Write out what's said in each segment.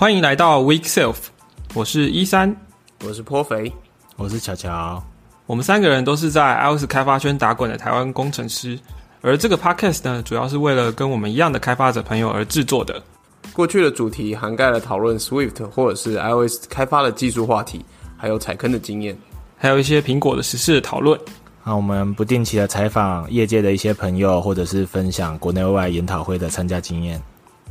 欢迎来到 Week Self，我是一三，我是颇肥，我是巧巧。我们三个人都是在 iOS 开发圈打滚的台湾工程师，而这个 Podcast 呢，主要是为了跟我们一样的开发者朋友而制作的。过去的主题涵盖了讨论 Swift 或者是 iOS 开发的技术话题，还有踩坑的经验，还有一些苹果的实事的讨论。那我们不定期的采访业界的一些朋友，或者是分享国内外研讨会的参加经验。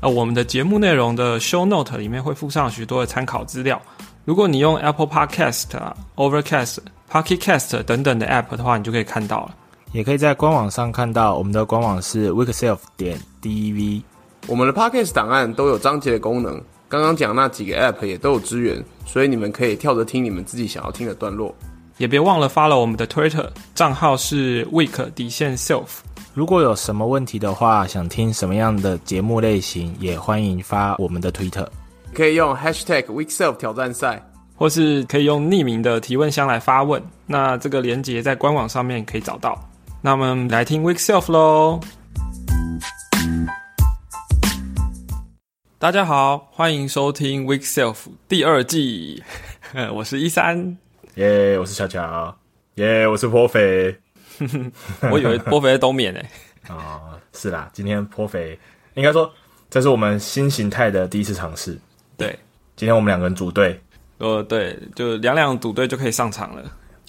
呃，我们的节目内容的 Show Note 里面会附上许多的参考资料。如果你用 Apple Podcast 啊、Overcast、Pocket Cast 等等的 App 的话，你就可以看到了。也可以在官网上看到，我们的官网是 weekself 点 dev。我们的 Podcast 档案都有章节的功能，刚刚讲那几个 App 也都有支援，所以你们可以跳着听你们自己想要听的段落。也别忘了 follow 我们的 Twitter 账号是 week 底线 self。如果有什么问题的话，想听什么样的节目类型，也欢迎发我们的 Twitter，可以用 Hashtag weekself 挑战赛，或是可以用匿名的提问箱来发问。那这个连接在官网上面可以找到。那我们来听 Week Self 喽。大家好，欢迎收听 Week Self 第二季。我是一三，耶，我是巧巧，耶，我是颇肥。我以为颇肥冬眠呢。哦，是啦，今天颇肥应该说这是我们新形态的第一次尝试。对，今天我们两个人组队。呃，对，就两两组队就可以上场了。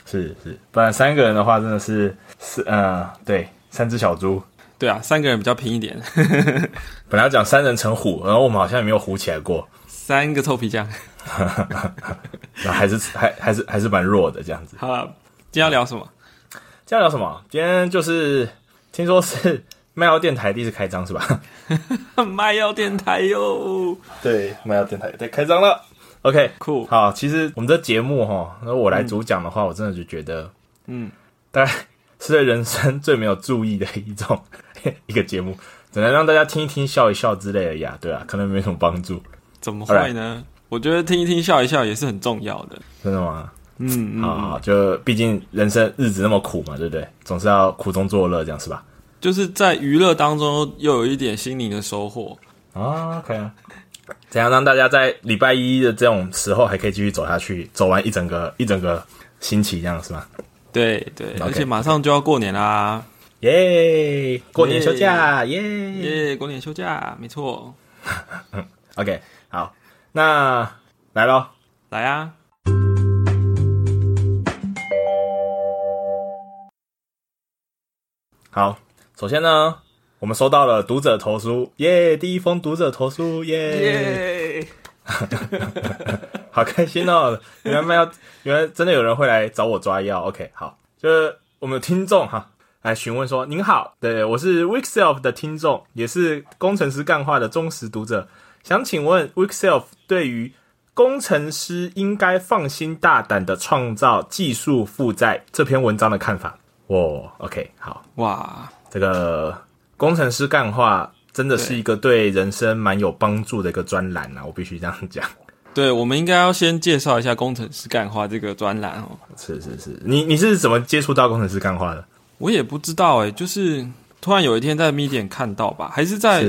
是是，不然三个人的话真的是是呃，对，三只小猪。对啊，三个人比较拼一点。本来要讲三人成虎，然后我们好像也没有虎起来过。三个臭皮匠，那还是还还是还是蛮弱的这样子。好了，今天要聊什么？今天聊什么？今天就是听说是 麦药电台第一次开张是吧？麦药电台哟，对，麦药电台对开张了。OK，酷。好，其实我们这节目哈，那我来主讲的话，我真的就觉得，嗯，大概是对人生最没有注意的一种 一个节目，只能让大家听一听、笑一笑之类的呀。对啊，可能没什么帮助。怎么会呢？我觉得听一听、笑一笑也是很重要的。真的吗？嗯，好好，就毕竟人生日子那么苦嘛，对不对？总是要苦中作乐，这样是吧？就是在娱乐当中又有一点心灵的收获啊。可以啊。怎样让大家在礼拜一的这种时候还可以继续走下去，走完一整个一整个星期，这样是吗？对对，而且马上就要过年啦，耶！过年休假，耶耶！过年休假，没错。OK，好，那来喽，来啊！好，首先呢。我们收到了读者投书，耶！第一封读者投书，耶！好开心哦！原来要，原来真的有人会来找我抓药。OK，好，就是我们听众哈，来询问说：“您好，对我是 Weekself 的听众，也是工程师干话的忠实读者，想请问 Weekself 对于工程师应该放心大胆的创造技术负债这篇文章的看法。”哇，OK，好，哇，这个。工程师干话真的是一个对人生蛮有帮助的一个专栏啊，我必须这样讲。对，我们应该要先介绍一下工程师干话这个专栏哦。是是是，你你是怎么接触到工程师干话的？我也不知道哎，就是突然有一天在 Medium 看到吧，还是在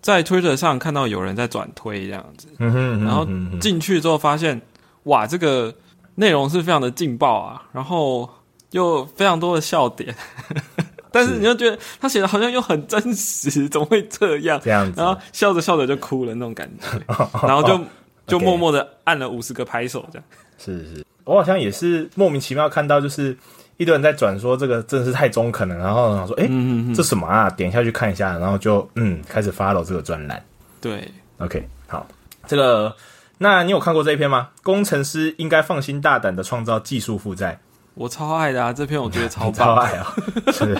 在 Twitter 上看到有人在转推这样子，然后进去之后发现，哇，这个内容是非常的劲爆啊，然后又非常多的笑点。但是你又觉得他写的好像又很真实，怎么会这样？这样子，然后笑着笑着就哭了那种感觉，然后就就默默的按了五十个拍手，这样。是是，我好像也是莫名其妙看到，就是一堆人在转说这个真的是太中肯了，然后想说，哎，这什么啊？点下去看一下，然后就嗯开始 follow 这个专栏。对，OK，好，这个那你有看过这一篇吗？工程师应该放心大胆的创造技术负债。我超爱的啊！这篇我觉得超超爱啊！是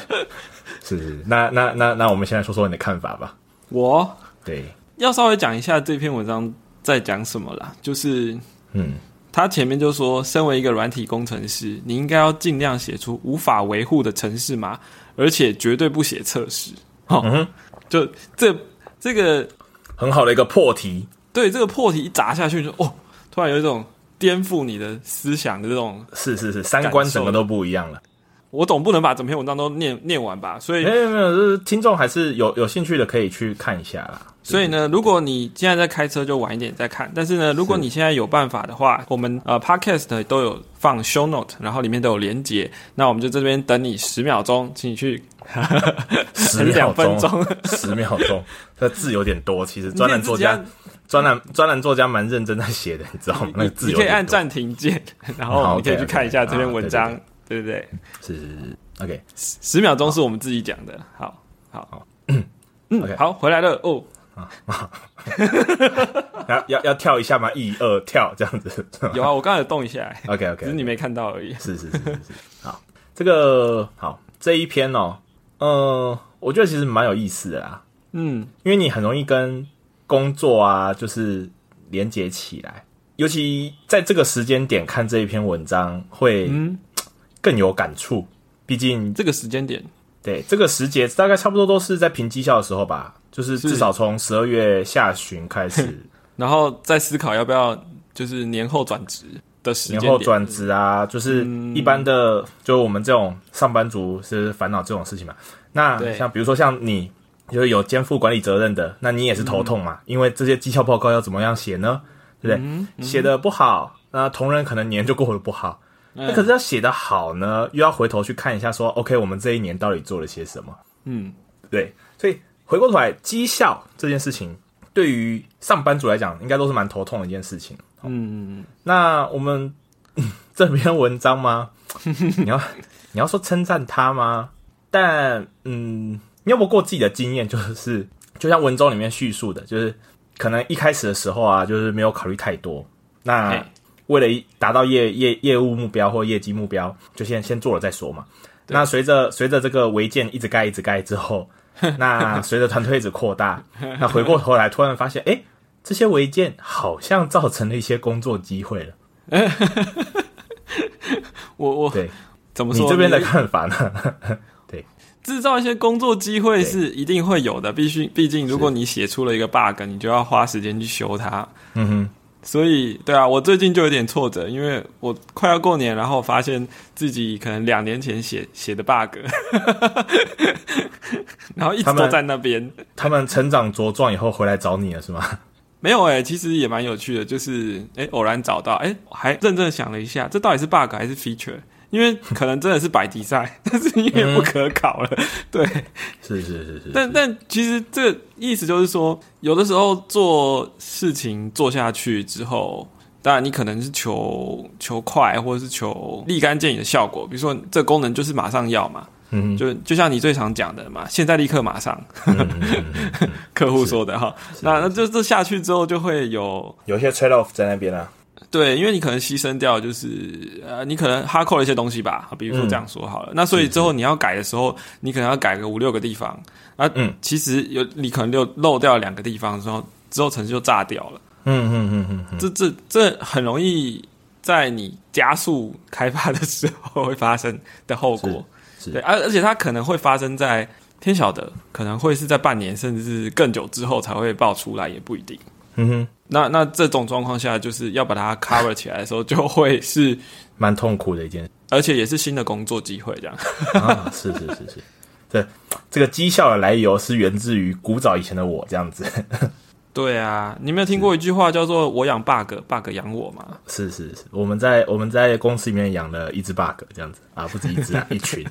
是是，那那那那，我们现在说说你的看法吧。我对要稍微讲一下这篇文章在讲什么啦，就是嗯，他前面就说，身为一个软体工程师，你应该要尽量写出无法维护的城市码，而且绝对不写测试。嗯，就这这个很好的一个破题，对这个破题一砸下去，就哦，突然有一种。颠覆你的思想的这种是是是三观整个都不一样了。我总不能把整篇文章都念念完吧？所以没有没有，就是听众还是有有兴趣的可以去看一下啦。所以呢，如果你现在在开车，就晚一点再看。但是呢，如果你现在有办法的话，我们呃 podcast 都有放 show note，然后里面都有连接。那我们就这边等你十秒钟，请你去十秒 分钟，十秒钟。这字有点多，其实专栏作家专栏专栏作家 蛮认真在写的，你知道吗？那个字你可以按暂停键，然后你可以去看一下这篇文章，对不对？是，OK，十秒钟是我们自己讲的。好，好，好，嗯，OK，好，回来了哦。啊，要要要跳一下吗？一二跳这样子。有啊，我刚才有动一下。OK OK，只是你没看到而已。是是是是是。好，这个好这一篇哦，嗯，我觉得其实蛮有意思的啦。嗯，因为你很容易跟工作啊，就是连接起来，尤其在这个时间点看这一篇文章，会更有感触。毕竟这个时间点，对这个时节大概差不多都是在评绩效的时候吧。就是至少从十二月下旬开始，然后再思考要不要就是年后转职的时间。年后转职啊，就是一般的，就我们这种上班族是烦恼这种事情嘛。那像比如说像你，就是有肩负管理责任的，那你也是头痛嘛，因为这些绩效报告要怎么样写呢？对不对？写的不好，那同仁可能年就过得不好。那可是要写的好呢，又要回头去看一下，说 OK，我们这一年到底做了些什么？嗯，对，所以。回过头来，绩效这件事情对于上班族来讲，应该都是蛮头痛的一件事情。嗯，那我们这篇文章吗？你要 你要说称赞他吗？但嗯，你有没有过自己的经验？就是就像文中里面叙述的，就是可能一开始的时候啊，就是没有考虑太多。那为了达到业业业务目标或业绩目标，就先先做了再说嘛。那随着随着这个违建一直盖一直盖之后。那随着团队一直扩大，那回过头来突然发现，哎，这些违建好像造成了一些工作机会了。我我对怎么说？你这边的看法呢？对，制造一些工作机会是一定会有的，必须，毕竟如果你写出了一个 bug，你就要花时间去修它。嗯哼。所以，对啊，我最近就有点挫折，因为我快要过年，然后发现自己可能两年前写写的 bug，然后一直都在那边。他们成长茁壮以后回来找你了，是吗？没有哎，其实也蛮有趣的，就是哎，偶然找到，哎，还认真想了一下，这到底是 bug 还是 feature？因为可能真的是摆比赛，但是因为不可考了，对，是是是是。但但其实这意思就是说，有的时候做事情做下去之后，当然你可能是求求快，或者是求立竿见影的效果。比如说这功能就是马上要嘛，嗯，就就像你最常讲的嘛，现在立刻马上，客户说的哈。那那这这下去之后就会有有些 trade off 在那边啊。对，因为你可能牺牲掉，就是呃，你可能哈扣了一些东西吧，比如说这样说好了。那所以之后你要改的时候，你可能要改个五六个地方啊。嗯，其实有你可能就漏掉两个地方之后，之后程序就炸掉了。嗯嗯嗯嗯，这这这很容易在你加速开发的时候会发生的后果。对，而而且它可能会发生在天晓得，可能会是在半年甚至是更久之后才会爆出来，也不一定。嗯哼。那那这种状况下，就是要把它 cover 起来的时候，就会是蛮痛苦的一件事，而且也是新的工作机会这样。啊，是是是是，这这个绩效的来由是源自于古早以前的我这样子。对啊，你没有听过一句话叫做“我养 bug，bug 养我”吗？是是是，我们在我们在公司里面养了一只 bug 这样子啊，不止一只啊，一群。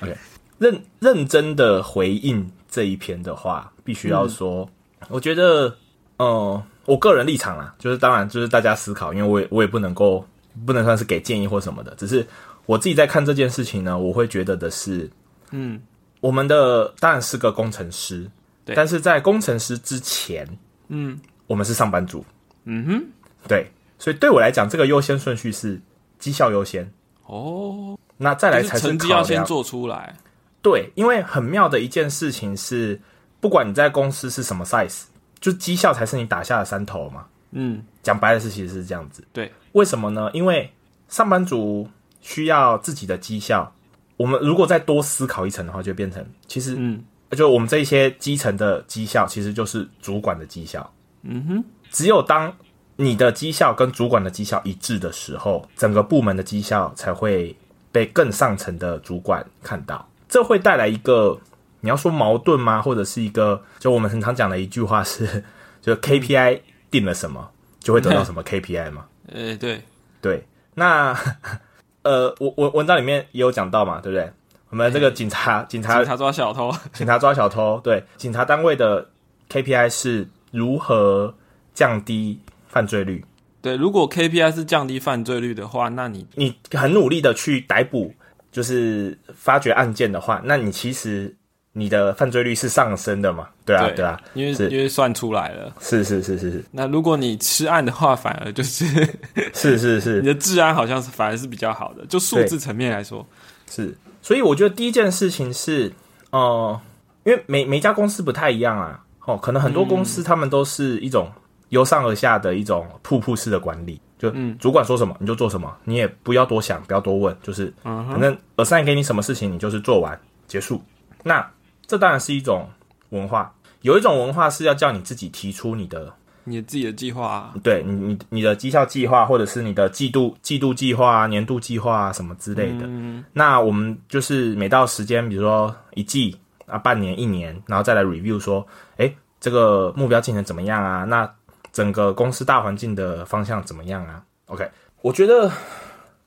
OK，认认真的回应这一篇的话，必须要说，我觉得，嗯。我个人立场啦，就是当然就是大家思考，因为我也我也不能够不能算是给建议或什么的，只是我自己在看这件事情呢，我会觉得的是，嗯，我们的当然是个工程师，但是在工程师之前，嗯，我们是上班族，嗯哼，对，所以对我来讲，这个优先顺序是绩效优先。哦，那再来才是成绩要先做出来，对，因为很妙的一件事情是，不管你在公司是什么 size。就绩效才是你打下的山头嘛。嗯，讲白了是，其实是这样子。对，为什么呢？因为上班族需要自己的绩效。我们如果再多思考一层的话，就变成其实，嗯，就我们这一些基层的绩效，其实就是主管的绩效。嗯哼，只有当你的绩效跟主管的绩效一致的时候，整个部门的绩效才会被更上层的主管看到，这会带来一个你要说矛盾吗？或者是一个就我们很常讲的一句话是，就 KPI 定了什么，就会得到什么 KPI 嘛？呃，对对，那 呃，我我文章里面也有讲到嘛，对不对？我们这个警察警察警察抓小偷，警察抓小偷，对，警察单位的 KPI 是如何降低犯罪率？对，如果 KPI 是降低犯罪率的话，那你你很努力的去逮捕，就是发掘案件的话，那你其实你的犯罪率是上升的嘛？对啊，对啊，因为因为算出来了，是是是是是。那如果你吃案的话，反而就是 是是是，你的治安好像是反而是比较好的，就数字层面来说是。所以我觉得第一件事情是，呃，因为每每家公司不太一样啊，哦，可能很多公司他们都是一种。由上而下的一种瀑布式的管理，就主管说什么你就做什么，你也不要多想，不要多问，就是反正 assign 给你什么事情，你就是做完结束。那这当然是一种文化，有一种文化是要叫你自己提出你的你自己的计划，对你你你的绩效计划，或者是你的季度季度计划、年度计划什么之类的。那我们就是每到时间，比如说一季啊、半年、一年，然后再来 review 说，哎，这个目标进程怎么样啊？那整个公司大环境的方向怎么样啊？OK，我觉得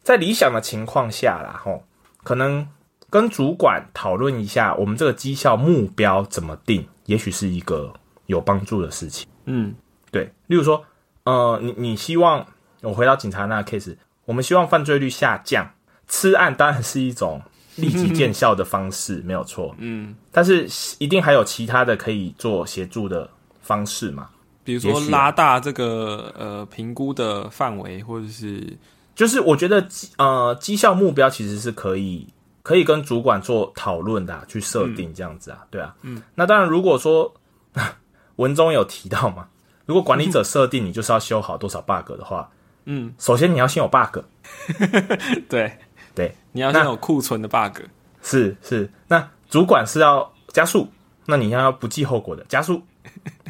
在理想的情况下啦，吼，可能跟主管讨论一下，我们这个绩效目标怎么定，也许是一个有帮助的事情。嗯，对。例如说，呃，你你希望我回到警察那个 case，我们希望犯罪率下降，吃案当然是一种立即见效的方式，没有错。嗯，但是一定还有其他的可以做协助的方式嘛？比如说拉大这个呃评估的范围，或者是就是我觉得呃绩效目标其实是可以可以跟主管做讨论的，去设定这样子啊，对啊，嗯，那当然如果说 文中有提到嘛，如果管理者设定你就是要修好多少 bug 的话，嗯，首先你要先有 bug，对。对，你要先有库存的 bug，是是，那主管是要加速，那你要不计后果的加速。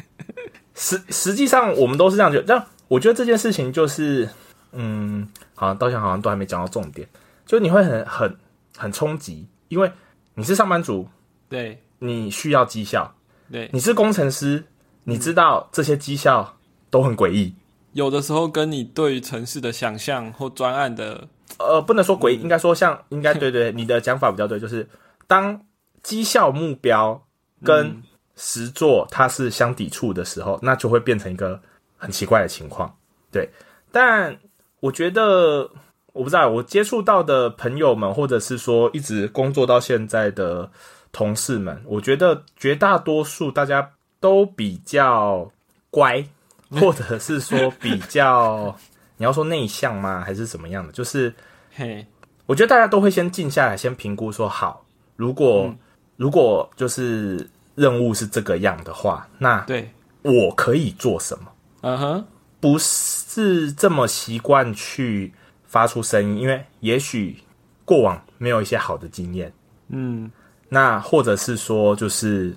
实实际上，我们都是这样觉得。这我觉得这件事情就是，嗯，好像到现在好像都还没讲到重点。就你会很很很冲击，因为你是上班族，对，你需要绩效，对，你是工程师，你知道这些绩效都很诡异。有的时候跟你对于城市的想象或专案的，呃，不能说诡异，应该说像，应该对对，你的讲法比较对，就是当绩效目标跟实作它是相抵触的时候，那就会变成一个很奇怪的情况。对，但我觉得我不知道，我接触到的朋友们，或者是说一直工作到现在的同事们，我觉得绝大多数大家都比较乖，或者是说比较你要说内向吗？还是怎么样的？就是嘿，我觉得大家都会先静下来，先评估说好，如果如果就是。任务是这个样的话，那对我可以做什么？嗯哼，不是这么习惯去发出声音，因为也许过往没有一些好的经验，嗯，那或者是说，就是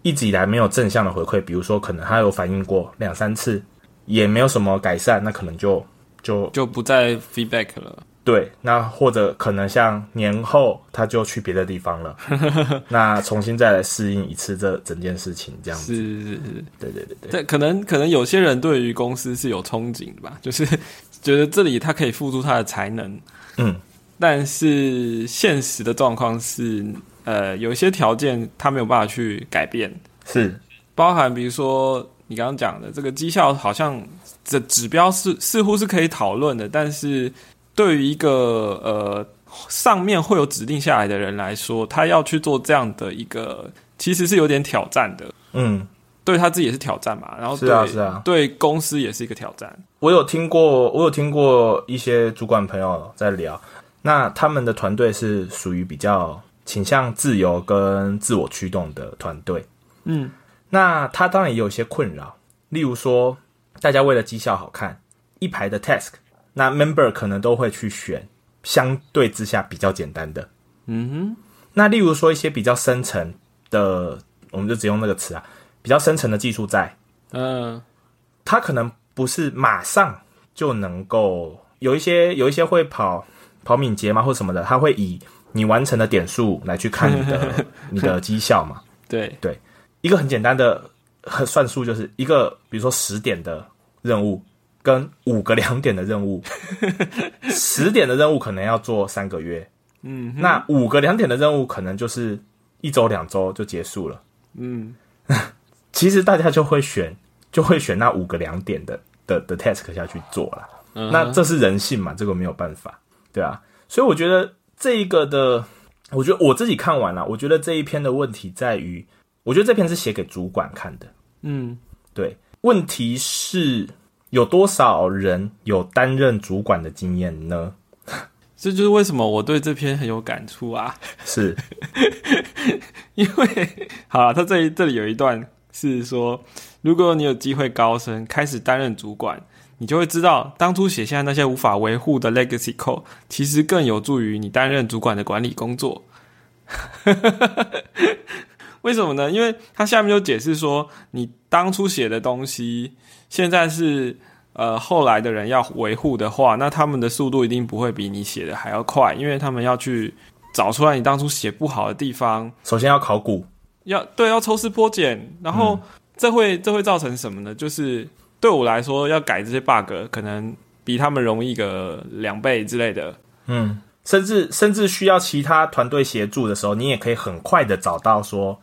一直以来没有正向的回馈，比如说可能他有反映过两三次，也没有什么改善，那可能就就就不再 feedback 了。对，那或者可能像年后他就去别的地方了，那重新再来适应一次这整件事情，这样子。是是是，对对对对。这可能可能有些人对于公司是有憧憬的吧，就是觉得这里他可以付出他的才能，嗯，但是现实的状况是，呃，有一些条件他没有办法去改变，是包含比如说你刚刚讲的这个绩效，好像这指标是似乎是可以讨论的，但是。对于一个呃上面会有指定下来的人来说，他要去做这样的一个，其实是有点挑战的。嗯，对他自己也是挑战嘛。然后是啊是啊，对公司也是一个挑战。我有听过，我有听过一些主管朋友在聊，那他们的团队是属于比较倾向自由跟自我驱动的团队。嗯，那他当然也有一些困扰，例如说，大家为了绩效好看，一排的 task。那 member 可能都会去选相对之下比较简单的，嗯哼。那例如说一些比较深层的，我们就只用那个词啊，比较深层的技术在，嗯，它可能不是马上就能够有一些有一些会跑跑敏捷吗，或什么的，他会以你完成的点数来去看你的 你的绩效嘛？对。对，一个很简单的算术就是一个，比如说十点的任务跟五个两点的任务，十点的任务可能要做三个月，嗯，那五个两点的任务可能就是一周两周就结束了，嗯，其实大家就会选就会选那五个两点的的的 task 下去做了，那这是人性嘛，这个没有办法，对啊，所以我觉得这一个的。我觉得我自己看完了，我觉得这一篇的问题在于，我觉得这篇是写给主管看的。嗯，对。问题是有多少人有担任主管的经验呢？这就是为什么我对这篇很有感触啊。是，因为好了，他这这里有一段是说，如果你有机会高升，开始担任主管。你就会知道，当初写下那些无法维护的 legacy code，其实更有助于你担任主管的管理工作。为什么呢？因为他下面就解释说，你当初写的东西，现在是呃后来的人要维护的话，那他们的速度一定不会比你写的还要快，因为他们要去找出来你当初写不好的地方。首先要考古，要对，要抽丝剥茧，然后这会这会造成什么呢？就是。对我来说，要改这些 bug 可能比他们容易个两倍之类的。嗯，甚至甚至需要其他团队协助的时候，你也可以很快的找到说，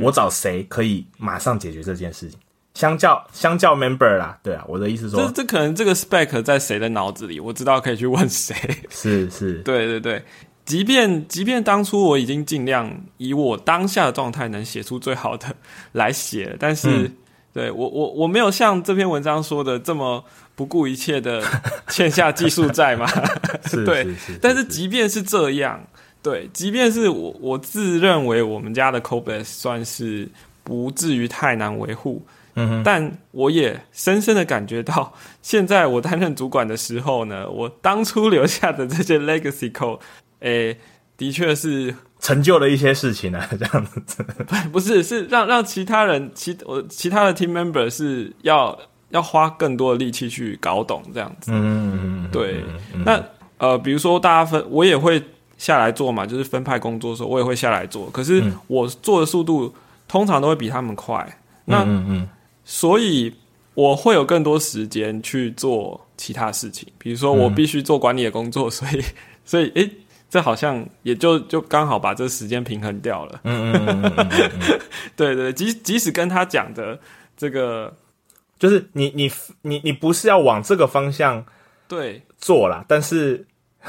我找谁可以马上解决这件事情。相较相较 member 啦，对啊，我的意思说，这这可能这个 spec 在谁的脑子里，我知道可以去问谁。是是，对对对，即便即便当初我已经尽量以我当下的状态能写出最好的来写，但是。对我我我没有像这篇文章说的这么不顾一切的 欠下技术债嘛？对，但是即便是这样，对，即便是我我自认为我们家的 c o b a s 算是不至于太难维护，嗯，但我也深深的感觉到，现在我担任主管的时候呢，我当初留下的这些 legacy code，诶，的确是。成就了一些事情啊，这样子。不是是让让其他人其我其他的 team member 是要要花更多的力气去搞懂这样子，嗯，对，那呃，比如说大家分我也会下来做嘛，就是分派工作的时候我也会下来做，可是我做的速度通常都会比他们快，那嗯嗯，所以我会有更多时间去做其他事情，比如说我必须做管理的工作，所以所以诶。这好像也就就刚好把这时间平衡掉了。嗯嗯嗯嗯 对对，即即使跟他讲的这个，就是你你你你不是要往这个方向对做啦，但是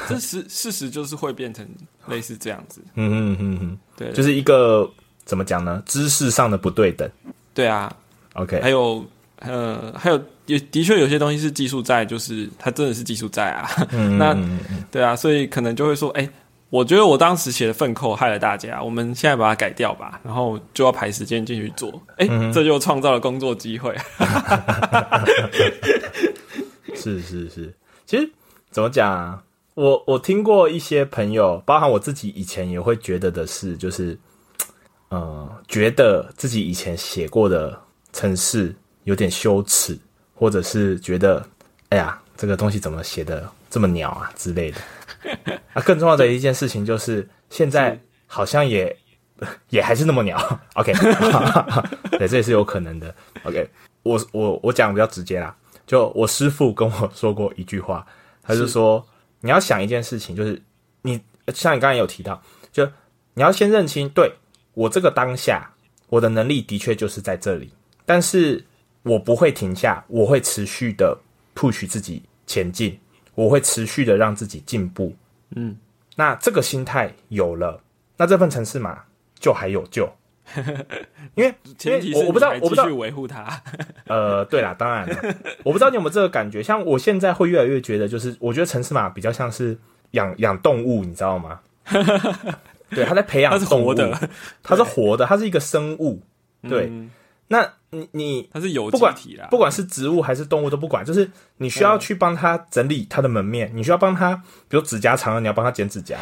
这事事实就是会变成类似这样子。嗯嗯嗯嗯，对，就是一个怎么讲呢？知识上的不对等。对啊。OK，还有呃还有也的确有些东西是技术债，就是它真的是技术债啊。那对啊，所以可能就会说，哎。我觉得我当时写的粪扣害了大家，我们现在把它改掉吧，然后就要排时间进去做，哎，这就创造了工作机会。是是是，其实怎么讲啊？我我听过一些朋友，包含我自己以前也会觉得的是，就是呃，觉得自己以前写过的程式有点羞耻，或者是觉得哎呀，这个东西怎么写的这么鸟啊之类的。啊，更重要的一件事情就是，现在好像也 也还是那么鸟。OK，对，这也是有可能的。OK，我我我讲比较直接啦，就我师傅跟我说过一句话，他就说你要想一件事情，就是你像你刚才有提到，就你要先认清，对我这个当下，我的能力的确就是在这里，但是我不会停下，我会持续的 push 自己前进。我会持续的让自己进步，嗯，那这个心态有了，那这份城市码就还有救，因为因为我我不知道我不知道维护它，呃，对啦，当然了，我不知道你有没有这个感觉，像我现在会越来越觉得，就是我觉得城市码比较像是养养动物，你知道吗？对，他在培养动物，它是活的，它是一个生物，对。那你你它是有不管不管是植物还是动物都不管，就是你需要去帮它整理它的门面，你需要帮它，比如指甲长了，你要帮它剪指甲。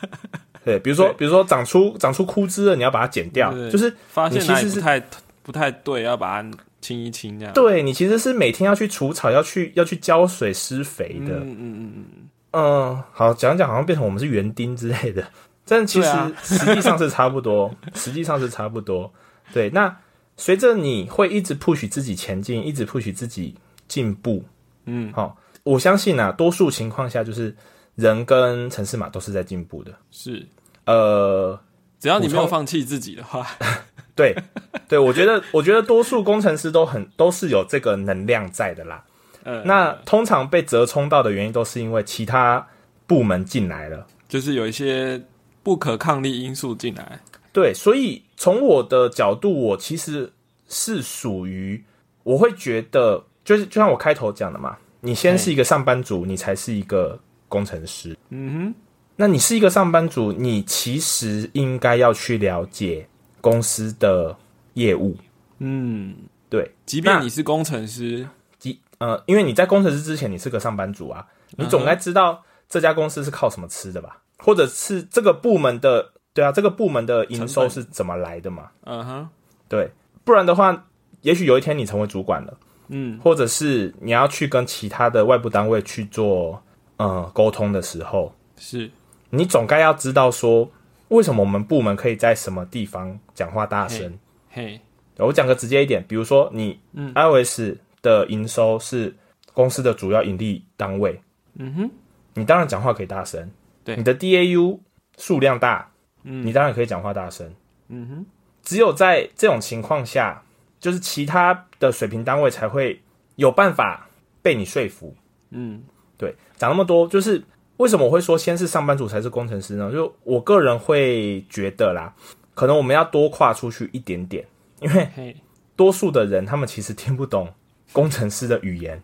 对，比如说比如说长出长出枯枝了，你要把它剪掉。就是发现其实是太不太对，要把它清一清这样。对你其实是每天要去除草，要去要去浇水施肥的。嗯嗯嗯嗯。嗯，好讲讲，好像变成我们是园丁之类的，但其实实际上是差不多，实际上是差不多。对，那随着你会一直 push 自己前进，一直 push 自己进步，嗯，好，我相信啊，多数情况下就是人跟城市码都是在进步的，是，呃，只要你没有放弃自己的话，对，对我觉得，我觉得多数工程师都很都是有这个能量在的啦。嗯那通常被折冲到的原因，都是因为其他部门进来了，就是有一些不可抗力因素进来。对，所以从我的角度，我其实是属于我会觉得，就是就像我开头讲的嘛，你先是一个上班族，你才是一个工程师。嗯哼，那你是一个上班族，你其实应该要去了解公司的业务。嗯，对，即便你是工程师。即呃，因为你在工程师之前，你是个上班族啊，你总该知道这家公司是靠什么吃的吧？或者是这个部门的，对啊，这个部门的营收是怎么来的嘛？嗯哼，对，不然的话，也许有一天你成为主管了，嗯，或者是你要去跟其他的外部单位去做呃沟通的时候，是你总该要知道说，为什么我们部门可以在什么地方讲话大声？嘿，我讲个直接一点，比如说你 iOS。的营收是公司的主要盈利单位。嗯哼，你当然讲话可以大声。对，你的 DAU 数量大，嗯，你当然可以讲话大声。嗯哼，只有在这种情况下，就是其他的水平单位才会有办法被你说服。嗯，对，讲那么多，就是为什么我会说先是上班族才是工程师呢？就我个人会觉得啦，可能我们要多跨出去一点点，因为多数的人他们其实听不懂。工程师的语言，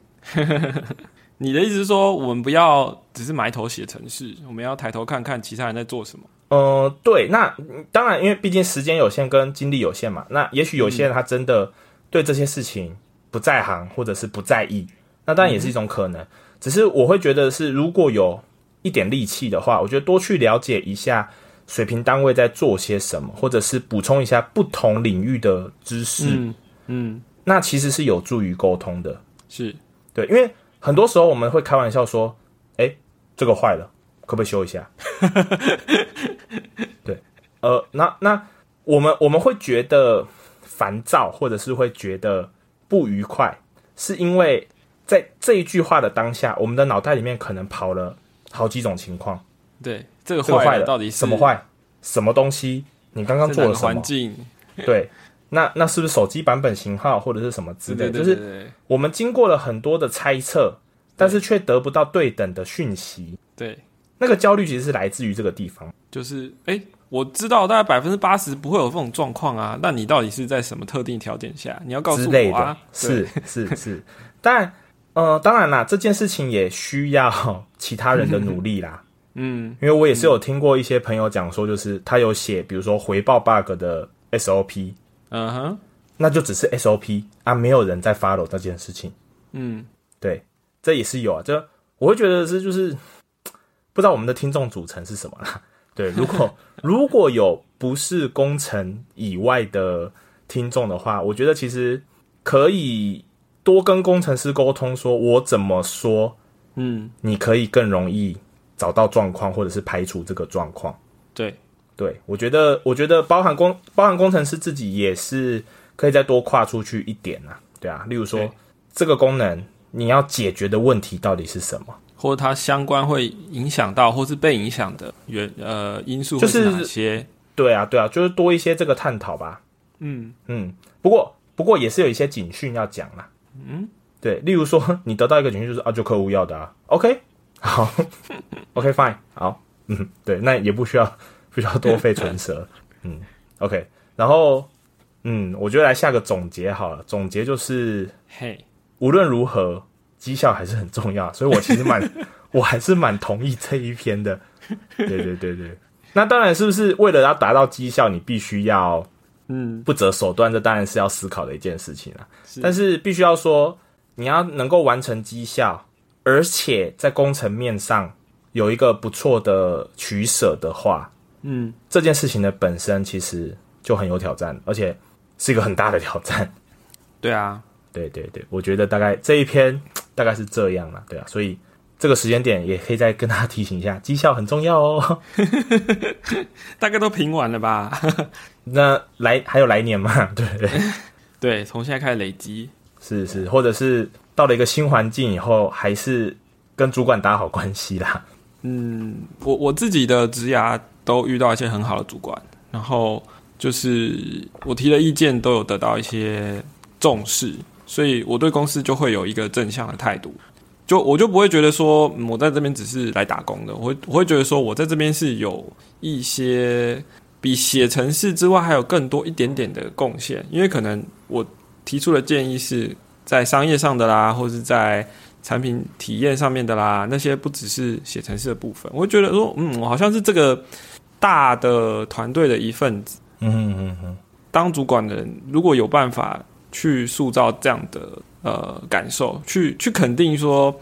你的意思是说，我们不要只是埋头写程式，我们要抬头看看其他人在做什么？呃，对，那当然，因为毕竟时间有限跟精力有限嘛。那也许有些人他真的对这些事情不在行，或者是不在意，那当然也是一种可能。只是我会觉得是，如果有一点力气的话，我觉得多去了解一下水平单位在做些什么，或者是补充一下不同领域的知识。嗯。那其实是有助于沟通的，是对，因为很多时候我们会开玩笑说：“哎，这个坏了，可不可以修一下？” 对，呃，那那我们我们会觉得烦躁，或者是会觉得不愉快，是因为在这一句话的当下，我们的脑袋里面可能跑了好几种情况。对，这个坏了到底什么坏？什么东西？你刚刚做了什么？环境？对。那那是不是手机版本型号或者是什么之类？就是我们经过了很多的猜测，但是却得不到对等的讯息。对，那个焦虑其实是来自于这个地方。就是哎，我知道大概百分之八十不会有这种状况啊。那你到底是在什么特定条件下？你要告诉我啊。是是是，但呃，当然啦，这件事情也需要其他人的努力啦。嗯，因为我也是有听过一些朋友讲说，就是他有写，比如说回报 bug 的 SOP。嗯哼，那就只是 SOP 啊，没有人在 follow 这件事情。嗯，对，这也是有啊。这我会觉得是就是不知道我们的听众组成是什么啦。对，如果 如果有不是工程以外的听众的话，我觉得其实可以多跟工程师沟通，说我怎么说，嗯，你可以更容易找到状况，或者是排除这个状况。对。对，我觉得，我觉得包含工包含工程师自己也是可以再多跨出去一点啊。对啊，例如说这个功能你要解决的问题到底是什么，或者它相关会影响到或是被影响的原呃因素是哪些？对啊，对啊，就是多一些这个探讨吧。嗯嗯，不过不过也是有一些警讯要讲啦。嗯，对，例如说 你得到一个警讯就是啊，就客户要的啊。OK，好，OK fine，好，嗯，对，那也不需要。不需要多费唇舌，嗯，OK，然后，嗯，我觉得来下个总结好了。总结就是，嘿，无论如何，绩效还是很重要，所以我其实蛮，我还是蛮同意这一篇的。对对对对，那当然是不是为了要达到绩效，你必须要，嗯，不择手段，这当然是要思考的一件事情了。但是必须要说，你要能够完成绩效，而且在工程面上有一个不错的取舍的话。嗯，这件事情的本身其实就很有挑战，而且是一个很大的挑战。对啊，对对对，我觉得大概这一篇大概是这样了，对啊，所以这这个时间点也可以再跟大家提醒一下，绩效很重要哦。大概都评完了吧？那来还有来年嘛？对对对，从现在开始累积，是是，或者是到了一个新环境以后，还是跟主管打好关系啦。嗯，我我自己的职涯都遇到一些很好的主管，然后就是我提的意见都有得到一些重视，所以我对公司就会有一个正向的态度。就我就不会觉得说我在这边只是来打工的，我会我会觉得说我在这边是有一些比写程式之外还有更多一点点的贡献，因为可能我提出的建议是在商业上的啦，或是在产品体验上面的啦，那些不只是写程式的部分，我会觉得说，嗯，我好像是这个大的团队的一份子。嗯嗯嗯，当主管的人如果有办法去塑造这样的。呃，感受去去肯定说，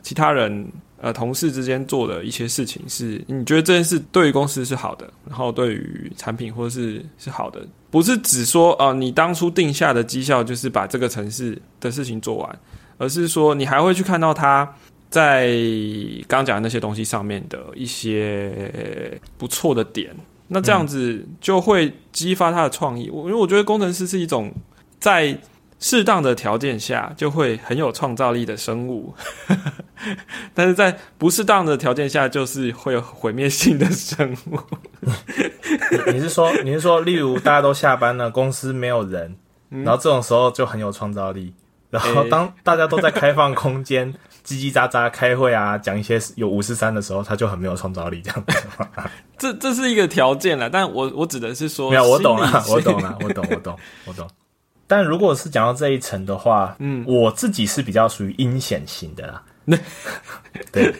其他人呃同事之间做的一些事情是你觉得这件事对于公司是好的，然后对于产品或是是好的，不是只说啊你当初定下的绩效就是把这个城市的事情做完，而是说你还会去看到他在刚讲的那些东西上面的一些不错的点，那这样子就会激发他的创意。我因为我觉得工程师是一种在。适当的条件下，就会很有创造力的生物，但是在不适当的条件下，就是会有毁灭性的生物。你是说，你是说，例如大家都下班了，公司没有人，然后这种时候就很有创造力。然后当大家都在开放空间 叽叽喳喳开会啊，讲一些有五十三的时候，他就很没有创造力，这样子。这这是一个条件了，但我我指的是说，没有，我懂了，我懂了，我懂，我懂，我懂。但如果是讲到这一层的话，嗯，我自己是比较属于阴险型的啦。对，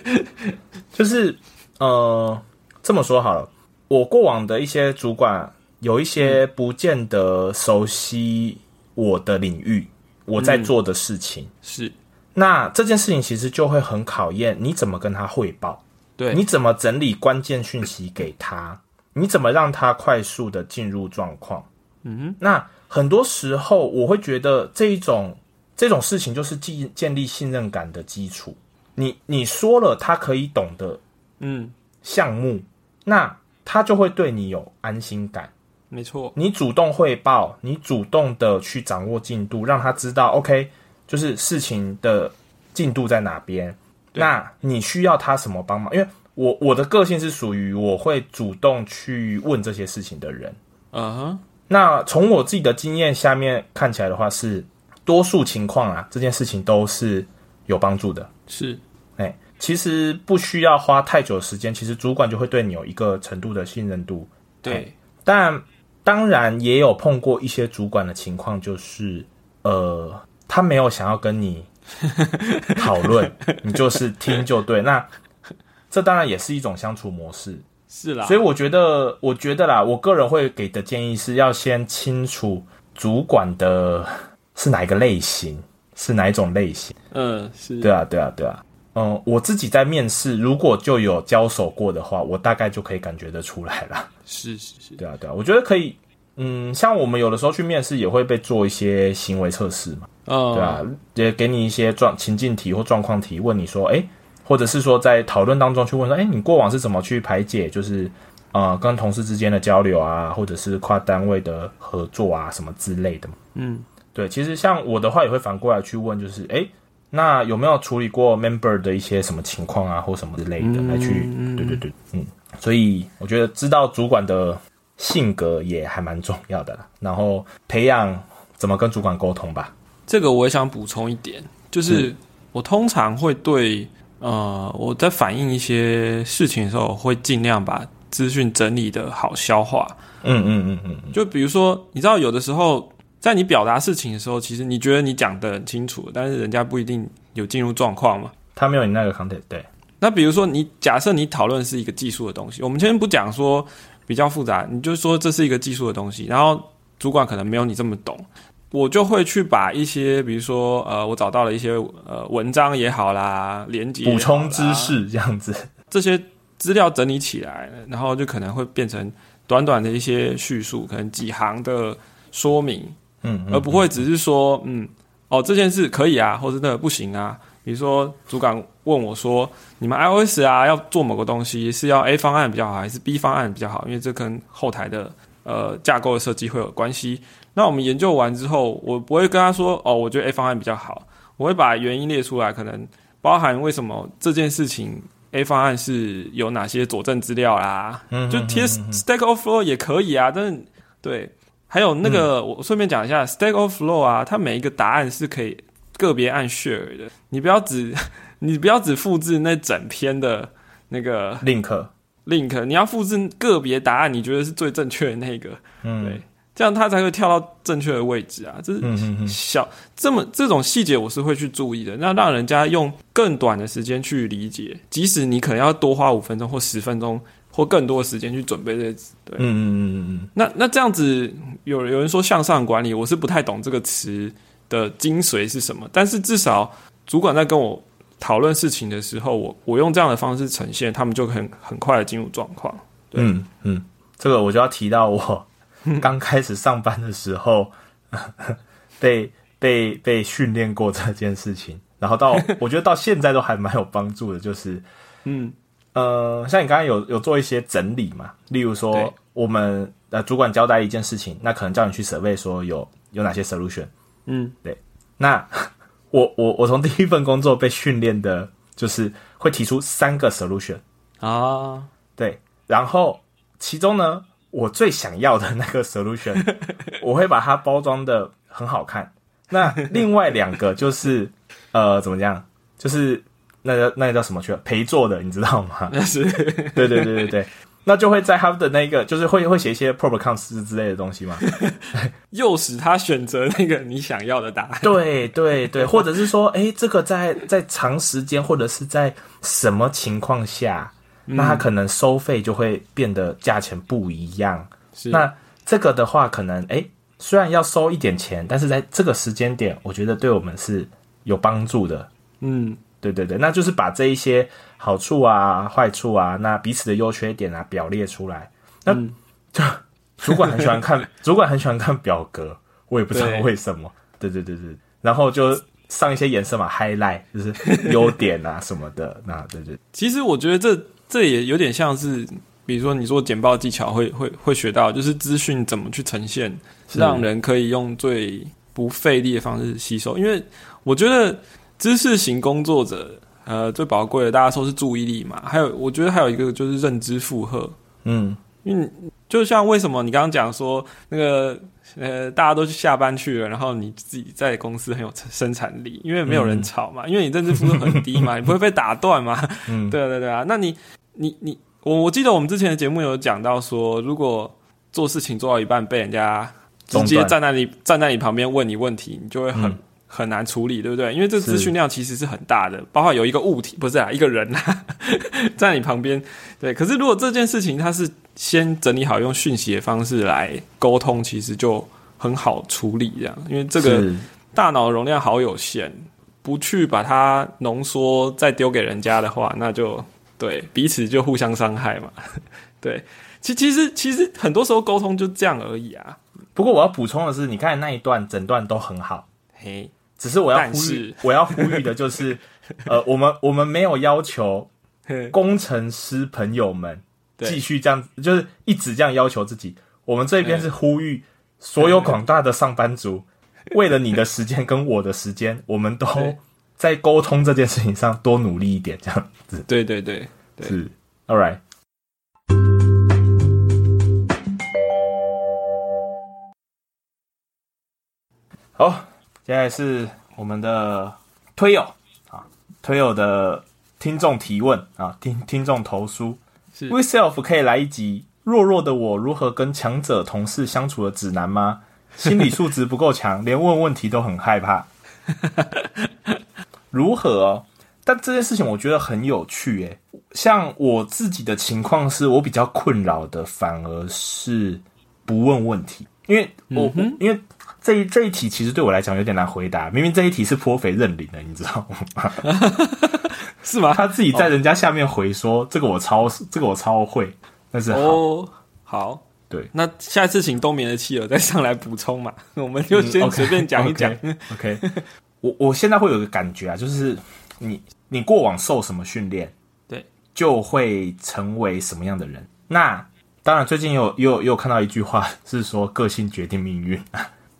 就是呃，这么说好了，我过往的一些主管有一些不见得熟悉我的领域，我在做的事情。是，那这件事情其实就会很考验你怎么跟他汇报，对，你怎么整理关键讯息给他，你怎么让他快速的进入状况，嗯，那。很多时候，我会觉得这一种这种事情就是建建立信任感的基础。你你说了他可以懂的，嗯，项目，那他就会对你有安心感。没错，你主动汇报，你主动的去掌握进度，让他知道，OK，就是事情的进度在哪边。那你需要他什么帮忙？因为我我的个性是属于我会主动去问这些事情的人。嗯哼。那从我自己的经验下面看起来的话，是多数情况啊，这件事情都是有帮助的。是，哎，其实不需要花太久的时间，其实主管就会对你有一个程度的信任度。对，但当然也有碰过一些主管的情况，就是呃，他没有想要跟你 讨论，你就是听就对。那这当然也是一种相处模式。是啦，所以我觉得，我觉得啦，我个人会给的建议是要先清楚主管的是哪一个类型，是哪一种类型。嗯，是对啊，对啊，对啊。嗯，我自己在面试，如果就有交手过的话，我大概就可以感觉得出来了。是是是，对啊，对啊。我觉得可以，嗯，像我们有的时候去面试，也会被做一些行为测试嘛。哦，对啊，也给你一些状情境题或状况题，问你说，哎。或者是说，在讨论当中去问说：“哎，你过往是怎么去排解？就是呃，跟同事之间的交流啊，或者是跨单位的合作啊，什么之类的嗯，对。其实像我的话，也会反过来去问，就是哎，那有没有处理过 member 的一些什么情况啊，或什么之类的来去？对对对，嗯。所以我觉得知道主管的性格也还蛮重要的啦，然后培养怎么跟主管沟通吧。这个我也想补充一点，就是我通常会对。呃，我在反映一些事情的时候，会尽量把资讯整理的好消化。嗯嗯嗯嗯，就比如说，你知道，有的时候在你表达事情的时候，其实你觉得你讲的很清楚，但是人家不一定有进入状况嘛。他没有你那个 content。对。那比如说，你假设你讨论是一个技术的东西，我们先不讲说比较复杂，你就说这是一个技术的东西，然后主管可能没有你这么懂。我就会去把一些，比如说，呃，我找到了一些呃文章也好啦，连接补充知识这样子，这些资料整理起来，然后就可能会变成短短的一些叙述，可能几行的说明，嗯，而不会只是说，嗯，哦这件事可以啊，或者那个不行啊。比如说主管问我说，你们 iOS 啊要做某个东西，是要 A 方案比较好，还是 B 方案比较好？因为这跟后台的呃架构的设计会有关系。那我们研究完之后，我不会跟他说哦，我觉得 A 方案比较好，我会把原因列出来，可能包含为什么这件事情 A 方案是有哪些佐证资料啦，嗯就贴 Stack Overflow 也可以啊。但是对，还有那个我顺便讲一下 Stack Overflow 啊，它每一个答案是可以。个别按 share 的，你不要只 你不要只复制那整篇的那个 link link，你要复制个别答案，你觉得是最正确的那个，嗯，对，这样他才会跳到正确的位置啊。这是小这么这种细节，我是会去注意的，那让人家用更短的时间去理解，即使你可能要多花五分钟或十分钟或更多的时间去准备这些，对，嗯嗯嗯嗯嗯。那那这样子，有有人说向上管理，我是不太懂这个词。的精髓是什么？但是至少主管在跟我讨论事情的时候，我我用这样的方式呈现，他们就很很快的进入状况。嗯嗯，这个我就要提到我 刚开始上班的时候 被被被训练过这件事情，然后到 我觉得到现在都还蛮有帮助的。就是嗯呃，像你刚刚有有做一些整理嘛，例如说我们呃主管交代一件事情，那可能叫你去设备说有有哪些 solution。嗯，对。那我我我从第一份工作被训练的，就是会提出三个 solution 啊，对。然后其中呢，我最想要的那个 solution，我会把它包装的很好看。那另外两个就是呃，怎么讲？就是那个那个叫什么去了？陪做的，你知道吗？那是对对对对对。那就会在他的那个，就是会会写一些 prob cons 之类的东西吗？诱使他选择那个你想要的答案。对对对，或者是说，哎，这个在在长时间或者是在什么情况下，那他可能收费就会变得价钱不一样。那这个的话，可能哎，虽然要收一点钱，但是在这个时间点，我觉得对我们是有帮助的。嗯。对对对，那就是把这一些好处啊、坏处啊，那彼此的优缺点啊表列出来。那就主管很喜欢看，主管很喜欢看表格，我也不知道为什么。对对对对，然后就上一些颜色嘛，highlight 就是优点啊什么的。那对对，其实我觉得这这也有点像是，比如说你做简报技巧会会会学到，就是资讯怎么去呈现，让人可以用最不费力的方式吸收。因为我觉得。知识型工作者，呃，最宝贵的，大家说是注意力嘛。还有，我觉得还有一个就是认知负荷。嗯，因为就像为什么你刚刚讲说那个，呃，大家都去下班去了，然后你自己在公司很有生产力，因为没有人吵嘛，因为你认知负荷很低嘛，你不会被打断嘛。嗯，对啊，对对啊。那你，你，你，我我记得我们之前的节目有讲到说，如果做事情做到一半被人家直接站在你站在你旁边问你问题，你就会很。很难处理，对不对？因为这资讯量其实是很大的，包括有一个物体，不是啊，一个人啊 在你旁边。对，可是如果这件事情它是先整理好，用讯息的方式来沟通，其实就很好处理。这样，因为这个大脑容量好有限，不去把它浓缩再丢给人家的话，那就对彼此就互相伤害嘛。对，其其实其实很多时候沟通就这样而已啊。不过我要补充的是，你看那一段整段都很好，嘿。只是我要呼吁，我要呼吁的就是，呃，我们我们没有要求工程师朋友们继续这样，就是一直这样要求自己。我们这边是呼吁所有广大的上班族，为了你的时间跟我的时间，我们都在沟通这件事情上多努力一点，这样子。对对对，是，All right。好。现在是我们的推友啊，推友的听众提问啊，听听众投书，We self 可以来一集弱弱的我如何跟强者同事相处的指南吗？心理素质不够强，连问问题都很害怕，如何？但这件事情我觉得很有趣诶，像我自己的情况是我比较困扰的，反而是不问问题，因为我因为。这一这一题其实对我来讲有点难回答，明明这一题是颇肥认领的，你知道吗？是吗？他自己在人家下面回说：“这个我超，这个我超会。”但是哦，好，对，那下次请冬眠的妻儿再上来补充嘛，我们就先随便讲一讲。OK，我我现在会有个感觉啊，就是你你过往受什么训练，对，就会成为什么样的人。那当然，最近有有有看到一句话 是说个性决定命运。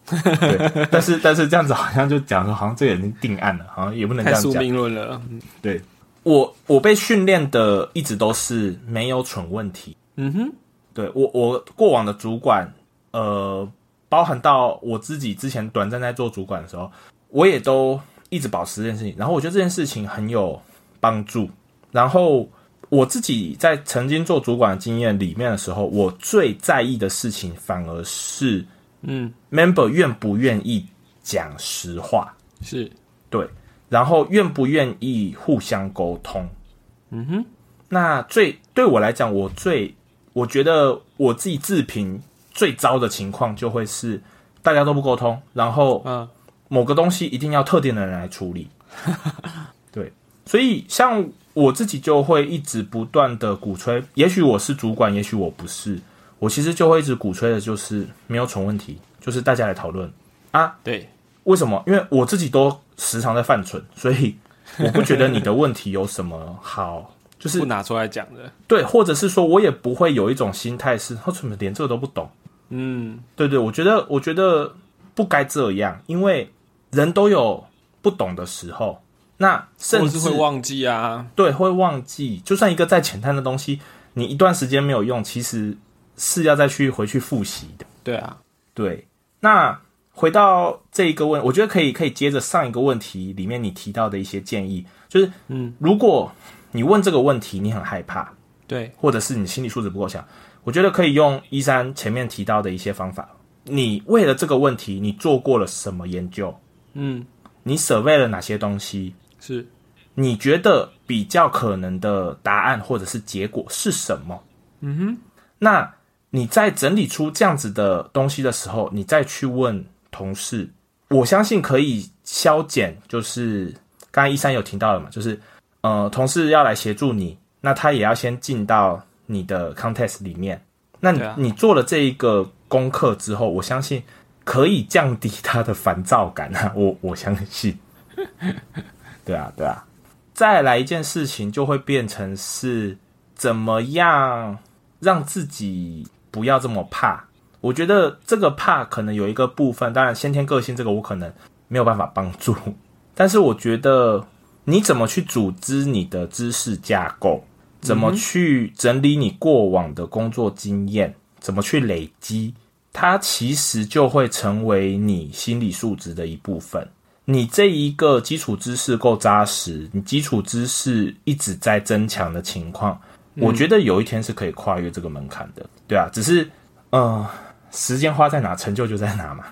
对，但是但是这样子好像就讲说，好像这个已经定案了，好像也不能这样讲。命论了。对，我我被训练的一直都是没有蠢问题。嗯哼，对我我过往的主管，呃，包含到我自己之前短暂在做主管的时候，我也都一直保持这件事情。然后我觉得这件事情很有帮助。然后我自己在曾经做主管的经验里面的时候，我最在意的事情反而是。嗯，member 愿不愿意讲实话？是对，然后愿不愿意互相沟通？嗯哼，那最对我来讲，我最我觉得我自己自评最糟的情况，就会是大家都不沟通，然后嗯，某个东西一定要特定的人来处理。对，所以像我自己就会一直不断的鼓吹，也许我是主管，也许我不是。我其实就会一直鼓吹的，就是没有蠢问题，就是大家来讨论啊。对，为什么？因为我自己都时常在犯蠢，所以我不觉得你的问题有什么好，就是不拿出来讲的。对，或者是说我也不会有一种心态是，他怎么连这个都不懂？嗯，对对，我觉得，我觉得不该这样，因为人都有不懂的时候，那甚至会忘记啊。对，会忘记。就算一个再简单的东西，你一段时间没有用，其实。是要再去回去复习的，对啊，对。那回到这一个问，我觉得可以可以接着上一个问题里面你提到的一些建议，就是嗯，如果你问这个问题你很害怕，对，或者是你心理素质不够强，我觉得可以用一三前面提到的一些方法。你为了这个问题，你做过了什么研究？嗯，你舍为了哪些东西？是，你觉得比较可能的答案或者是结果是什么？嗯哼，那。你在整理出这样子的东西的时候，你再去问同事，我相信可以消减。就是刚刚一三有提到了嘛，就是呃，同事要来协助你，那他也要先进到你的 contest 里面。那你做了这一个功课之后，我相信可以降低他的烦躁感啊！我我相信，对啊，对啊。再来一件事情，就会变成是怎么样让自己。不要这么怕，我觉得这个怕可能有一个部分，当然先天个性这个我可能没有办法帮助，但是我觉得你怎么去组织你的知识架构，怎么去整理你过往的工作经验，怎么去累积，它其实就会成为你心理素质的一部分。你这一个基础知识够扎实，你基础知识一直在增强的情况。我觉得有一天是可以跨越这个门槛的，对啊，只是，呃，时间花在哪，成就就在哪嘛。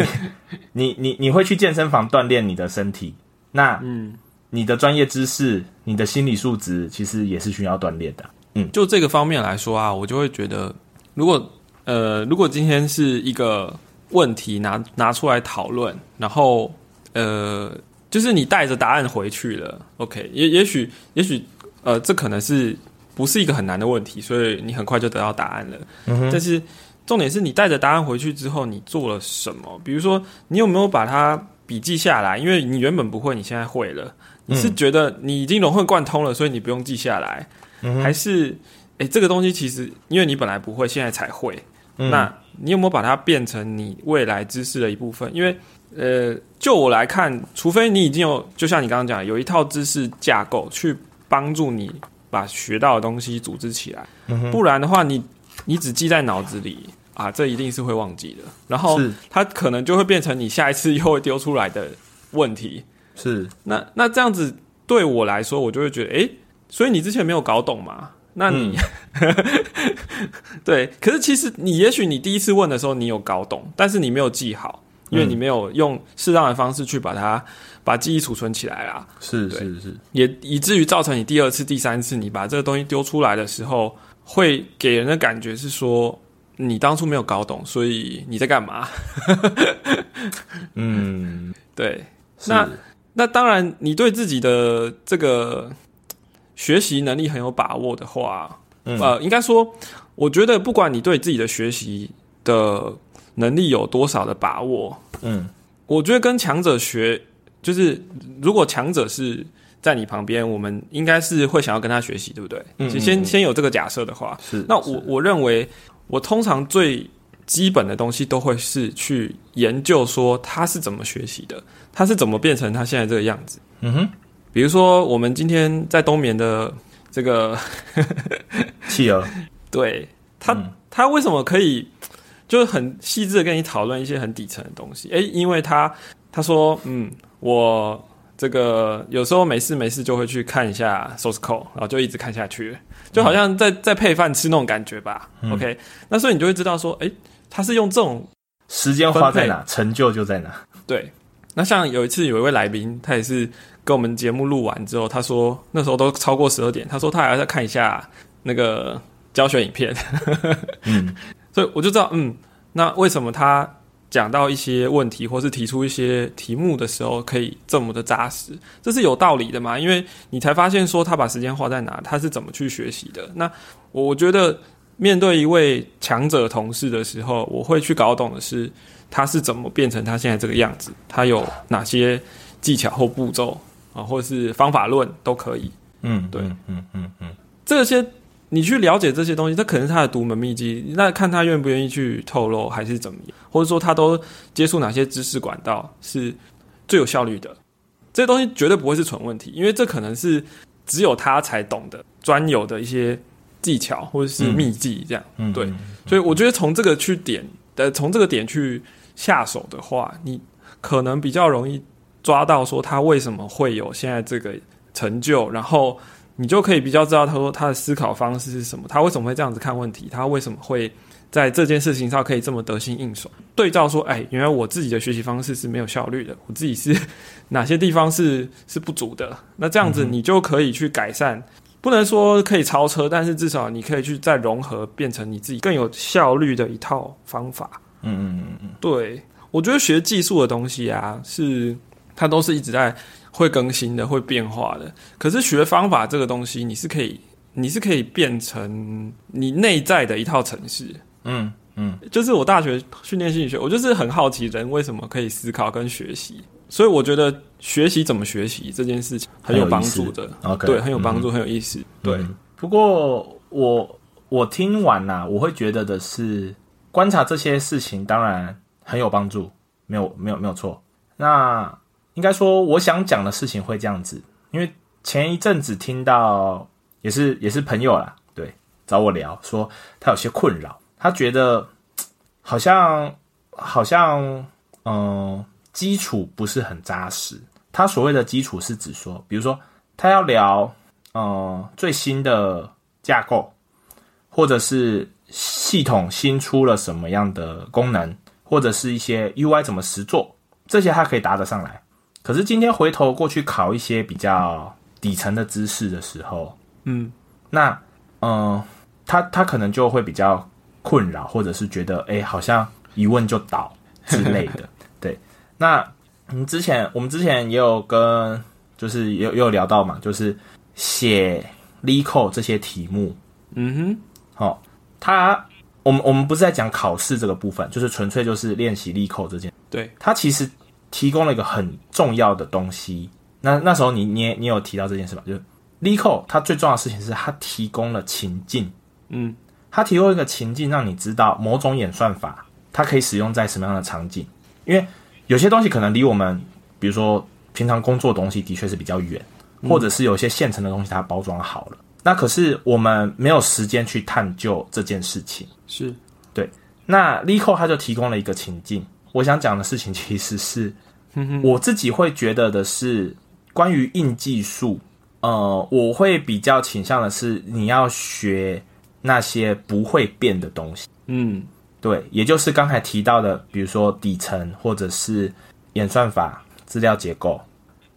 你你你会去健身房锻炼你的身体，那嗯，你的专业知识、你的心理素质，其实也是需要锻炼的。嗯，就这个方面来说啊，我就会觉得，如果呃，如果今天是一个问题拿拿出来讨论，然后呃，就是你带着答案回去了，OK，也也许也许呃，这可能是。不是一个很难的问题，所以你很快就得到答案了。但是重点是你带着答案回去之后，你做了什么？比如说，你有没有把它笔记下来？因为你原本不会，你现在会了。你是觉得你已经融会贯通了，所以你不用记下来，还是诶，这个东西其实因为你本来不会，现在才会。那你有没有把它变成你未来知识的一部分？因为呃，就我来看，除非你已经有，就像你刚刚讲，有一套知识架构去帮助你。把学到的东西组织起来，不然的话，你你只记在脑子里啊，这一定是会忘记的。然后它可能就会变成你下一次又会丢出来的问题。是，那那这样子对我来说，我就会觉得，哎，所以你之前没有搞懂嘛？那你 对，可是其实你也许你第一次问的时候你有搞懂，但是你没有记好，因为你没有用适当的方式去把它。把记忆储存起来啦，是是是，也以至于造成你第二次、第三次你把这个东西丢出来的时候，会给人的感觉是说你当初没有搞懂，所以你在干嘛？嗯，对。那那当然，你对自己的这个学习能力很有把握的话，呃，应该说我觉得不管你对自己的学习的能力有多少的把握，嗯，我觉得跟强者学，就是如果强者是在你旁边，我们应该是会想要跟他学习，对不对？嗯，先先有这个假设的话，是那我我认为，我通常最基本的东西都会是去研究说他是怎么学习的，他是怎么变成他现在这个样子。嗯哼，比如说我们今天在冬眠的这个 企鹅。对他，他为什么可以就是很细致的跟你讨论一些很底层的东西？诶，因为他他说，嗯，我这个有时候没事没事就会去看一下 source code，然后就一直看下去，就好像在在配饭吃那种感觉吧。OK，那所以你就会知道说，诶，他是用这种时间花在哪，成就就在哪。对，那像有一次有一位来宾，他也是跟我们节目录完之后，他说那时候都超过十二点，他说他还要再看一下那个。教学影片，嗯，所以我就知道，嗯，那为什么他讲到一些问题，或是提出一些题目的时候，可以这么的扎实？这是有道理的嘛？因为你才发现说他把时间花在哪，他是怎么去学习的。那我觉得面对一位强者同事的时候，我会去搞懂的是他是怎么变成他现在这个样子，他有哪些技巧或步骤啊，或者是方法论都可以。嗯，对，嗯嗯嗯，这些。你去了解这些东西，这可能是他的独门秘籍。那看他愿不愿意去透露，还是怎么样？或者说他都接触哪些知识管道是最有效率的？这些东西绝对不会是纯问题，因为这可能是只有他才懂的专有的一些技巧或者是秘籍。这样，嗯对。所以我觉得从这个去点呃，从这个点去下手的话，你可能比较容易抓到说他为什么会有现在这个成就，然后。你就可以比较知道，他说他的思考方式是什么，他为什么会这样子看问题，他为什么会在这件事情上可以这么得心应手。对照说，哎，原来我自己的学习方式是没有效率的，我自己是哪些地方是是不足的。那这样子，你就可以去改善，不能说可以超车，但是至少你可以去再融合，变成你自己更有效率的一套方法。嗯嗯嗯嗯，对，我觉得学技术的东西啊，是它都是一直在。会更新的，会变化的。可是学方法这个东西，你是可以，你是可以变成你内在的一套程式。嗯嗯，就是我大学训练心理学，我就是很好奇人为什么可以思考跟学习。所以我觉得学习怎么学习这件事情很有帮助的。对，很有帮助，很有意思。对。不过我我听完呐，我会觉得的是，观察这些事情当然很有帮助，没有没有没有错。那。应该说，我想讲的事情会这样子，因为前一阵子听到也是也是朋友啦，对，找我聊说他有些困扰，他觉得好像好像嗯基础不是很扎实。他所谓的基础是指说，比如说他要聊嗯最新的架构，或者是系统新出了什么样的功能，或者是一些 UI 怎么实做，这些他可以答得上来。可是今天回头过去考一些比较底层的知识的时候，嗯，那嗯，他他可能就会比较困扰，或者是觉得哎，好像一问就倒之类的。对，那嗯，之前我们之前也有跟，就是也有聊到嘛，就是写 LeetCode 这些题目，嗯哼，好，他我们我们不是在讲考试这个部分，就是纯粹就是练习 LeetCode 这件，对。他其实。提供了一个很重要的东西，那那时候你你你有提到这件事吧？就是 LeetCode 它最重要的事情是它提供了情境，嗯，它提供一个情境让你知道某种演算法它可以使用在什么样的场景，因为有些东西可能离我们，比如说平常工作的东西的确是比较远，或者是有些现成的东西它包装好了，那可是我们没有时间去探究这件事情，是。对。那 LeetCode 它就提供了一个情境，我想讲的事情其实是。我自己会觉得的是，关于硬技术，呃，我会比较倾向的是，你要学那些不会变的东西。嗯，对，也就是刚才提到的，比如说底层或者是演算法、资料结构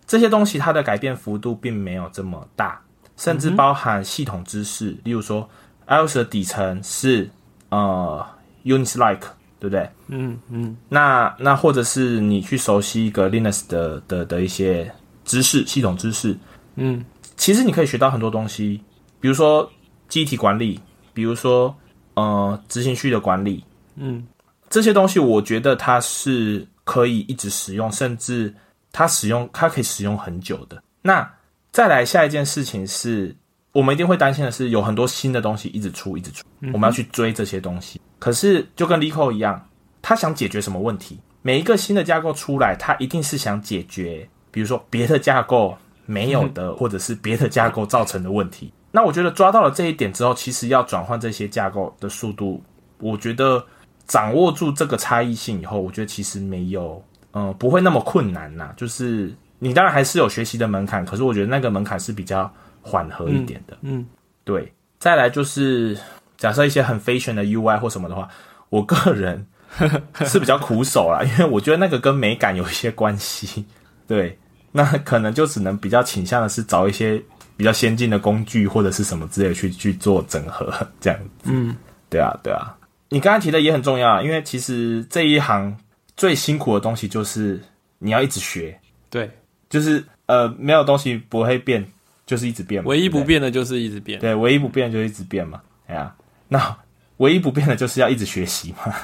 这些东西，它的改变幅度并没有这么大，甚至包含系统知识，例如说 iOS 的底层是呃 Unix-like。对不对？嗯嗯，那那或者是你去熟悉一个 Linux 的的的一些知识、系统知识，嗯，其实你可以学到很多东西，比如说机体管理，比如说呃执行序的管理，嗯，这些东西我觉得它是可以一直使用，甚至它使用它可以使用很久的。那再来下一件事情是，我们一定会担心的是，有很多新的东西一直出，一直出，我们要去追这些东西。可是就跟 Lico 一样，他想解决什么问题？每一个新的架构出来，他一定是想解决，比如说别的架构没有的，或者是别的架构造成的问题。那我觉得抓到了这一点之后，其实要转换这些架构的速度，我觉得掌握住这个差异性以后，我觉得其实没有，嗯，不会那么困难呐。就是你当然还是有学习的门槛，可是我觉得那个门槛是比较缓和一点的。嗯，对。再来就是假设一些很 fashion 的 UI 或什么的话，我个人 是比较苦手啦，因为我觉得那个跟美感有一些关系。对，那可能就只能比较倾向的是找一些。比较先进的工具或者是什么之类去去做整合，这样。嗯，对啊，对啊。你刚才提的也很重要，因为其实这一行最辛苦的东西就是你要一直学。对，就是呃，没有东西不会变，就是一直变。唯一不变的就是一直变。对，唯一不变就一直变嘛。哎呀，那唯一不变的就是要一直学习嘛。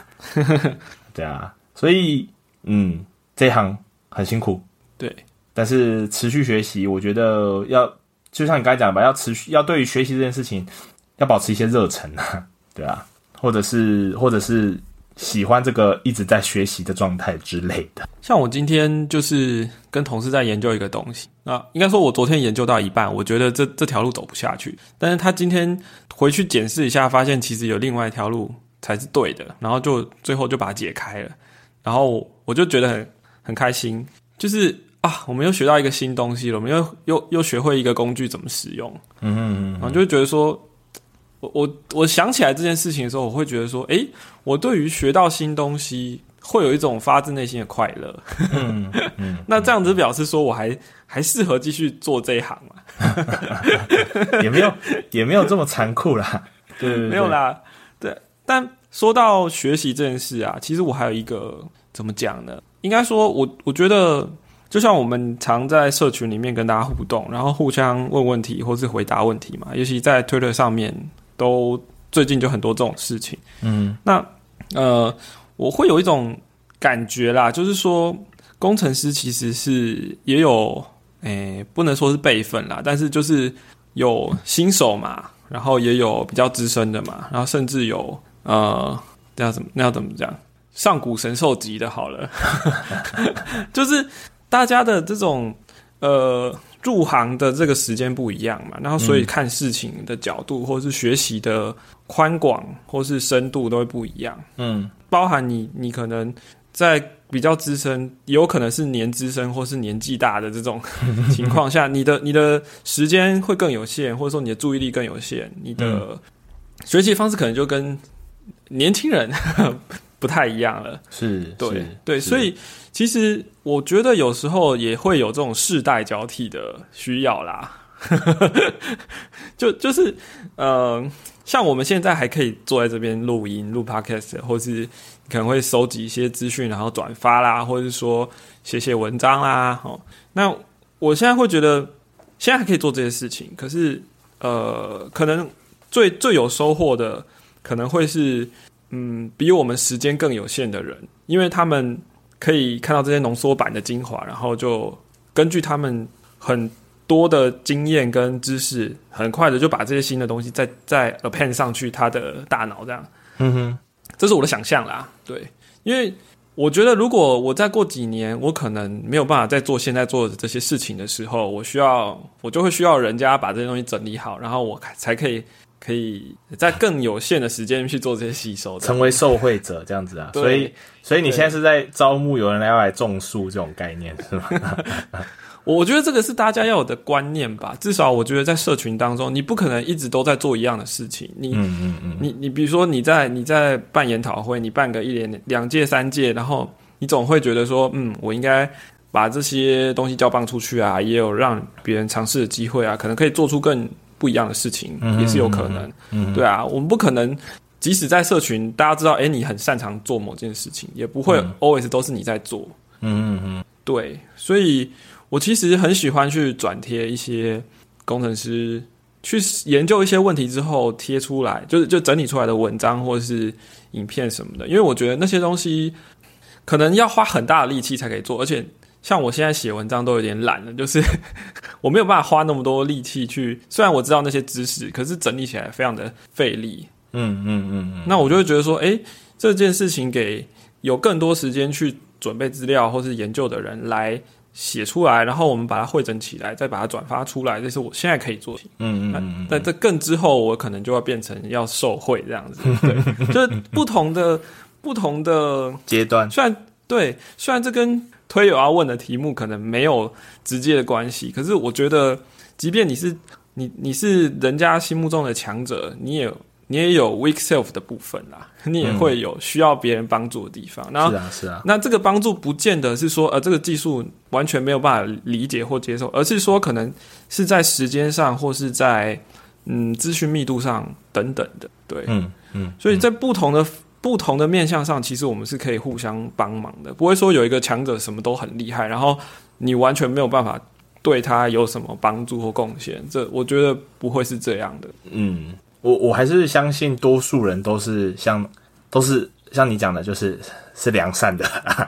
对啊，所以嗯，这一行很辛苦。对，但是持续学习，我觉得要。就像你刚才讲吧，要持续要对于学习这件事情，要保持一些热忱啊，对啊，或者是或者是喜欢这个一直在学习的状态之类的。像我今天就是跟同事在研究一个东西，那应该说我昨天研究到一半，我觉得这这条路走不下去，但是他今天回去检视一下，发现其实有另外一条路才是对的，然后就最后就把它解开了，然后我就觉得很很开心，就是。啊，我们又学到一个新东西了，我们又又又学会一个工具怎么使用，嗯嗯嗯，然后就会觉得说，我我我想起来这件事情的时候，我会觉得说，诶，我对于学到新东西会有一种发自内心的快乐，嗯 嗯，那这样子表示说我还还适合继续做这一行嘛？也没有也没有这么残酷啦，对，没有啦，对。但说到学习这件事啊，其实我还有一个怎么讲呢？应该说，我我觉得。就像我们常在社群里面跟大家互动，然后互相问问题或是回答问题嘛，尤其在 Twitter 上面，都最近就很多这种事情。嗯，那呃，我会有一种感觉啦，就是说工程师其实是也有，诶，不能说是辈分啦，但是就是有新手嘛，然后也有比较资深的嘛，然后甚至有呃，那要怎么那要怎么讲，上古神兽级的，好了，就是。大家的这种呃入行的这个时间不一样嘛，然后所以看事情的角度或者是学习的宽广或是深度都会不一样。嗯，包含你你可能在比较资深，有可能是年资深或是年纪大的这种 情况下，你的你的时间会更有限，或者说你的注意力更有限，你的学习方式可能就跟年轻人 不太一样了。是，对对，所以。其实我觉得有时候也会有这种世代交替的需要啦，就就是呃，像我们现在还可以坐在这边录音录 podcast，或是可能会收集一些资讯，然后转发啦，或者是说写写文章啦。哦，那我现在会觉得现在还可以做这些事情，可是呃，可能最最有收获的可能会是嗯，比我们时间更有限的人，因为他们。可以看到这些浓缩版的精华，然后就根据他们很多的经验跟知识，很快的就把这些新的东西再再 append 上去他的大脑，这样。嗯哼，这是我的想象啦。对，因为我觉得如果我再过几年，我可能没有办法再做现在做的这些事情的时候，我需要我就会需要人家把这些东西整理好，然后我才可以。可以在更有限的时间去做这些吸收，成为受惠者这样子啊。所以，所以你现在是在招募有人要来种树这种概念是吗？我觉得这个是大家要有的观念吧。至少我觉得在社群当中，你不可能一直都在做一样的事情。你，嗯嗯嗯，你你比如说你在你在办研讨会，你办个一连两届三届，然后你总会觉得说，嗯，我应该把这些东西交棒出去啊，也有让别人尝试的机会啊，可能可以做出更。不一样的事情也是有可能，对啊，我们不可能，即使在社群，大家知道，哎，你很擅长做某件事情，也不会 always 都是你在做，嗯嗯嗯，对，所以我其实很喜欢去转贴一些工程师去研究一些问题之后贴出来，就是就整理出来的文章或者是影片什么的。因为我觉得那些东西可能要花很大的力气才可以做，而且像我现在写文章都有点懒了，就是 我没有办法花那么多力气去。虽然我知道那些知识，可是整理起来非常的费力。嗯嗯嗯嗯。那我就会觉得说，哎，这件事情给有更多时间去准备资料或是研究的人来。写出来，然后我们把它汇整起来，再把它转发出来，这是我现在可以做的。嗯嗯嗯。但这更之后，我可能就要变成要受贿这样子。对，就是不同的不同的阶段。虽然对，虽然这跟推友要问的题目可能没有直接的关系，可是我觉得，即便你是你你是人家心目中的强者，你也。你也有 weak self 的部分啦，你也会有需要别人帮助的地方。是啊，是啊。那这个帮助不见得是说，呃，这个技术完全没有办法理解或接受，而是说可能是在时间上或是在嗯资讯密度上等等的。对，嗯嗯。所以在不同的不同的面向上，其实我们是可以互相帮忙的，不会说有一个强者什么都很厉害，然后你完全没有办法对他有什么帮助或贡献。这我觉得不会是这样的。嗯。我我还是相信多数人都是像都是像你讲的，就是是良善的，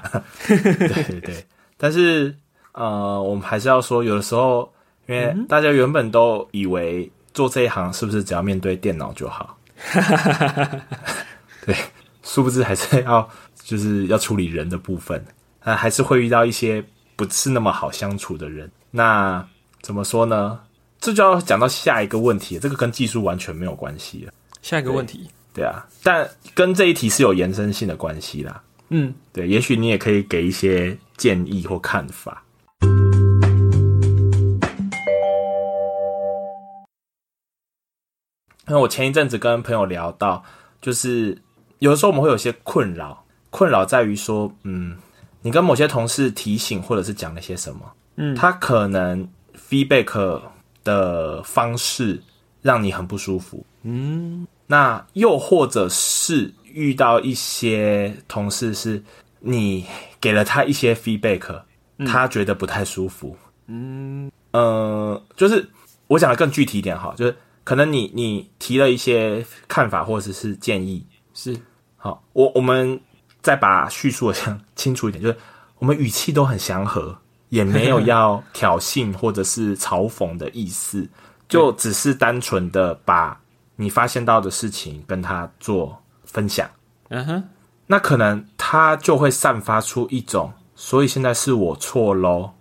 对对对。但是呃，我们还是要说，有的时候，因为大家原本都以为做这一行是不是只要面对电脑就好？对，殊不知还是要就是要处理人的部分，那还是会遇到一些不是那么好相处的人。那怎么说呢？这就要讲到下一个问题，这个跟技术完全没有关系了。下一个问题，对啊，但跟这一题是有延伸性的关系啦。嗯，对，也许你也可以给一些建议或看法。因为我前一阵子跟朋友聊到，就是有的时候我们会有些困扰，困扰在于说，嗯，你跟某些同事提醒或者是讲了些什么，嗯，他可能 feedback。的方式让你很不舒服，嗯，那又或者是遇到一些同事，是你给了他一些 feedback，他觉得不太舒服，嗯，呃，就是我讲的更具体一点哈，就是可能你你提了一些看法或者是建议，是。好，我我们再把叙述的清楚一点，就是我们语气都很祥和。也没有要挑衅或者是嘲讽的意思，就只是单纯的把你发现到的事情跟他做分享。嗯哼，那可能他就会散发出一种，所以现在是我错喽，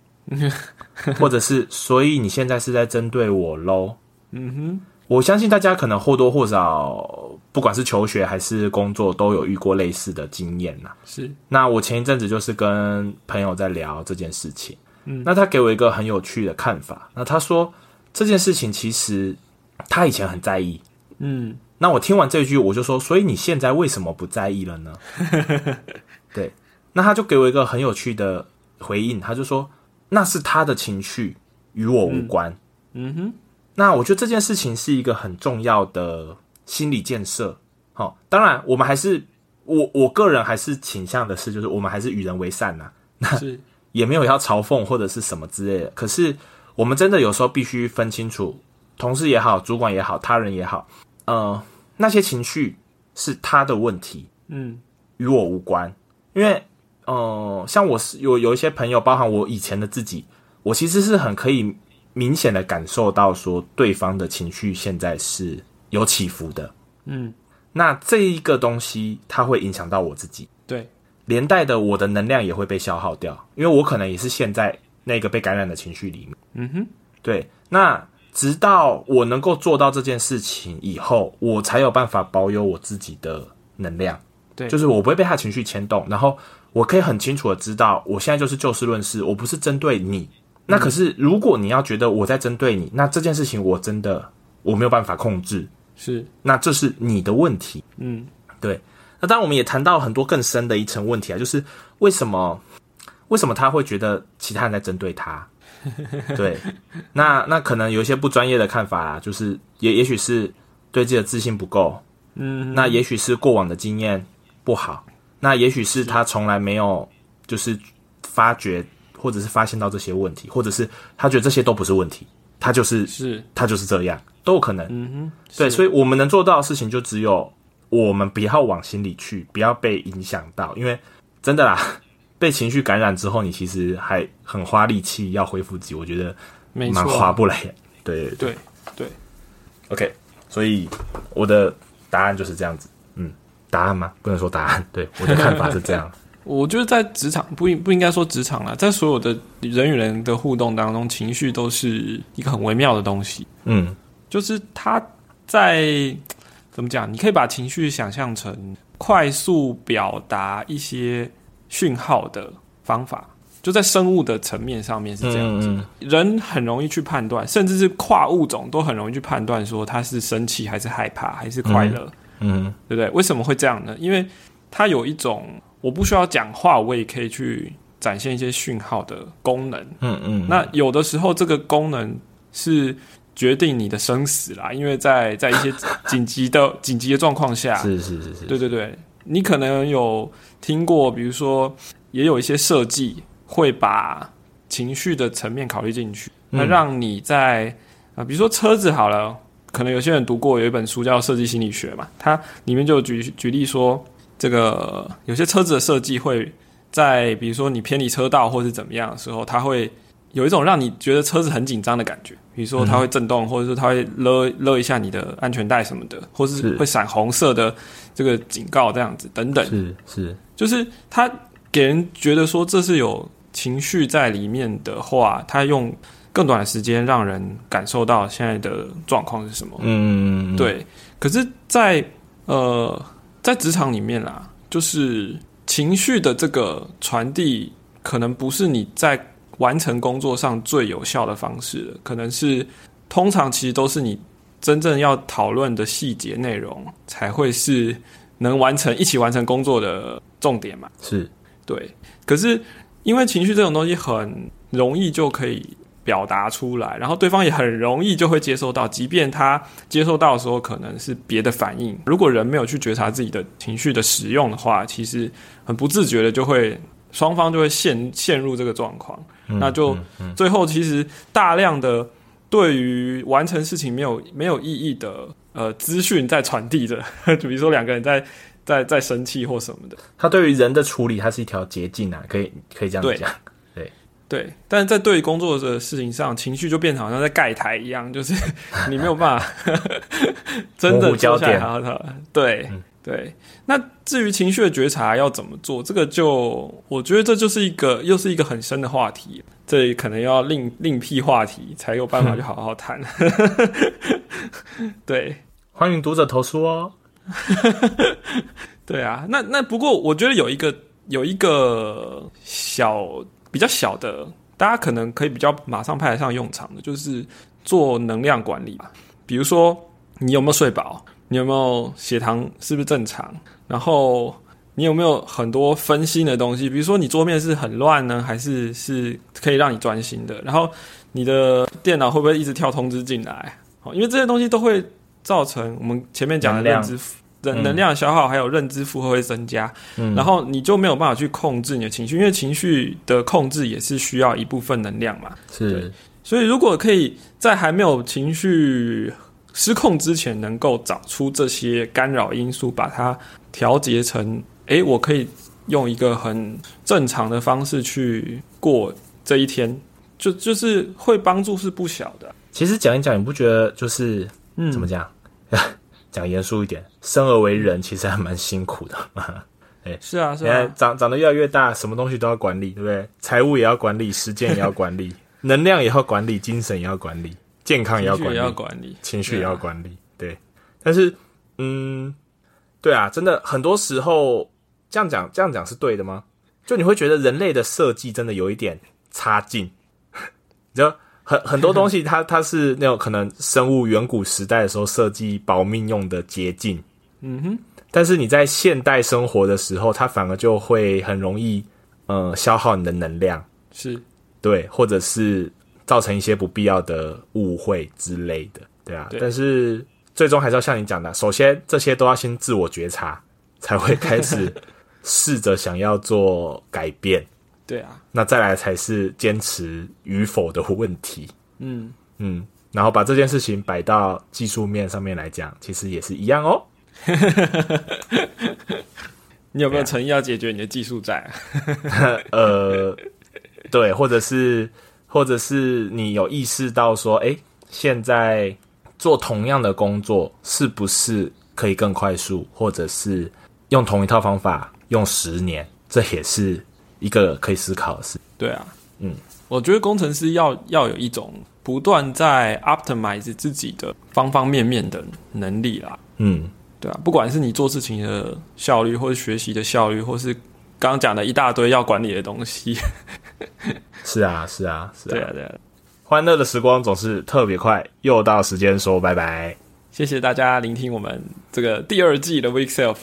或者是所以你现在是在针对我喽。嗯哼，我相信大家可能或多或少，不管是求学还是工作，都有遇过类似的经验呐。是，那我前一阵子就是跟朋友在聊这件事情。嗯，那他给我一个很有趣的看法。那他说这件事情其实他以前很在意。嗯，那我听完这句，我就说，所以你现在为什么不在意了呢？对，那他就给我一个很有趣的回应，他就说那是他的情绪，与我无关。嗯哼，那我觉得这件事情是一个很重要的心理建设。好，当然我们还是我我个人还是倾向的是，就是我们还是与人为善呐。是。也没有要嘲讽或者是什么之类的，可是我们真的有时候必须分清楚，同事也好，主管也好，他人也好，呃，那些情绪是他的问题，嗯，与我无关。因为，呃，像我是有有一些朋友，包含我以前的自己，我其实是很可以明显的感受到说，对方的情绪现在是有起伏的，嗯，那这一个东西，它会影响到我自己，对。连带的，我的能量也会被消耗掉，因为我可能也是陷在那个被感染的情绪里面。嗯哼，对。那直到我能够做到这件事情以后，我才有办法保有我自己的能量。对，就是我不会被他情绪牵动，然后我可以很清楚的知道，我现在就是就事论事，我不是针对你。那可是，如果你要觉得我在针对你，那这件事情我真的我没有办法控制。是，那这是你的问题。嗯，对。那当然，我们也谈到很多更深的一层问题啊，就是为什么为什么他会觉得其他人在针对他？对，那那可能有一些不专业的看法啊，就是也也许是对自己的自信不够，嗯，那也许是过往的经验不好，那也许是他从来没有就是发觉或者是发现到这些问题，或者是他觉得这些都不是问题。他就是是他就是这样，都有可能。嗯哼，对，所以我们能做到的事情就只有我们不要往心里去，不要被影响到，因为真的啦，被情绪感染之后，你其实还很花力气要恢复自己，我觉得没蛮错，划不来。对对对对对，，OK，所以我的答案就是这样子。嗯，答案吗？不能说答案，对我的看法是这样。我觉得在职场不应不应该说职场啦，在所有的人与人的互动当中，情绪都是一个很微妙的东西。嗯就是它在怎么讲？你可以把情绪想象成快速表达一些讯号的方法，就在生物的层面上面是这样子。嗯人很容易去判断，甚至是跨物种都很容易去判断，说他是生气还是害怕还是快乐，嗯对不对？为什么会这样呢？因为它有一种我不需要讲话，我也可以去展现一些讯号的功能。嗯嗯，那有的时候这个功能是决定你的生死啦，因为在在一些 紧急的紧急的状况下，是是是是，对对对，你可能有听过，比如说也有一些设计会把情绪的层面考虑进去，嗯。那让你在啊、呃比如说车子好了，可能有些人读过有一本书叫《设计心理学》嘛，它里面就举举例说，这个有些车子的设计会在比如说你偏离车道或是怎么样的时候，它会有一种让你觉得车子很紧张的感觉，比如说它会震动，或者说它会勒勒一下你的安全带什么的，或是是。会闪红色的这个警告这样子等等，是是，就是它给人觉得说这是有情绪在里面的话，它用更短的时间让人感受到现在的状况是什么。嗯，对，可是在，呃，在职场里面啦，就是情绪的这个传递，可能不是你在完成工作上最有效的方式了，可能是通常其实都是你真正要讨论的细节内容，才会是能完成一起完成工作的重点嘛。是对，可是因为情绪这种东西很容易就可以表达出来，然后对方也很容易就会接受到，即便他接受到的时候可能是别的反应。如果人没有去觉察自己的情绪的使用的话，其实很不自觉的就会双方就会陷陷入这个状况，那就最后其实大量的对于完成事情没有没有意义的呃资讯在传递着，就 比如说两个人在在在生气或什么的。他对于人的处理，它是一条捷径啊，可以可以这样对讲。对，但是在对于工作的事情上，情绪就变成好像在盖台一样，就是 你没有办法 真的模糊焦坐下来点好好讨论。对、那至于情绪的觉察要怎么做，这个就我觉得这就是一个又是一个很深的话题，这可能要另另辟话题才有办法去好好谈。对，欢迎读者投诉哦。对啊，那那不过我觉得有一个有一个小比较小的，大家可能可以比较马上派得上用场的，就是做能量管理吧。比如说你有没有睡饱，你有没有血糖？是不是正常，然后你有没有很多分心的东西，比如说你桌面是很乱呢，还是是可以让你专心的？然后你的电脑会不会一直跳通知进来？哦，因为这些东西都会造成我们前面讲的量认知能能量消耗，还有认知负荷会增加，嗯。然后你就没有办法去控制你的情绪，因为情绪的控制也是需要一部分能量嘛。是。所以如果可以在还没有情绪失控之前，能够找出这些干扰因素，把它调节成，诶，我可以用一个很正常的方式去过这一天，就就是会帮助是不小的。其实讲一讲，你不觉得就是嗯，怎么讲？讲严肃一点，生而为人其实还蛮辛苦的。哎是啊，是啊，长长得越来越大，什么东西都要管理，对不对？财务也要管理，时间也要管理，能量也要管理，精神也要管理，健康也要管理，情绪也要管理，情绪也要管理。对，但是，嗯，对啊，真的很多时候这样讲，这样讲是对的吗？就你会觉得人类的设计真的有一点差劲，你知道，很很多东西它它是那种可能生物远古时代的时候设计保命用的捷径，嗯哼，但是你在现代生活的时候，它反而就会很容易，呃，消耗你的能量，是。对，或者是造成一些不必要的误会之类的，对啊。对但是最终还是要像你讲的，首先这些都要先自我觉察，才会开始试着想要做改变，对啊，那再来才是坚持与否的问题。嗯，嗯，然后把这件事情摆到技术面上面来讲，其实也是一样哦。你有没有诚意要解决你的技术债？呃，对，或者是，或者是你有意识到说，哎，现在做同样的工作是不是可以更快速，或者是用同一套方法用十年，这也是一个可以思考的事。对啊，嗯，我觉得工程师要要有一种不断在 optimize 自己的方方面面的能力啦。嗯。对啊，不管是你做事情的效率，或者学习的效率，或是刚刚讲的一大堆要管理的东西，是啊，是啊，是啊，对啊，对啊。欢乐的时光总是特别快，又到时间说拜拜。谢谢大家聆听我们这个第二季的 Week Self。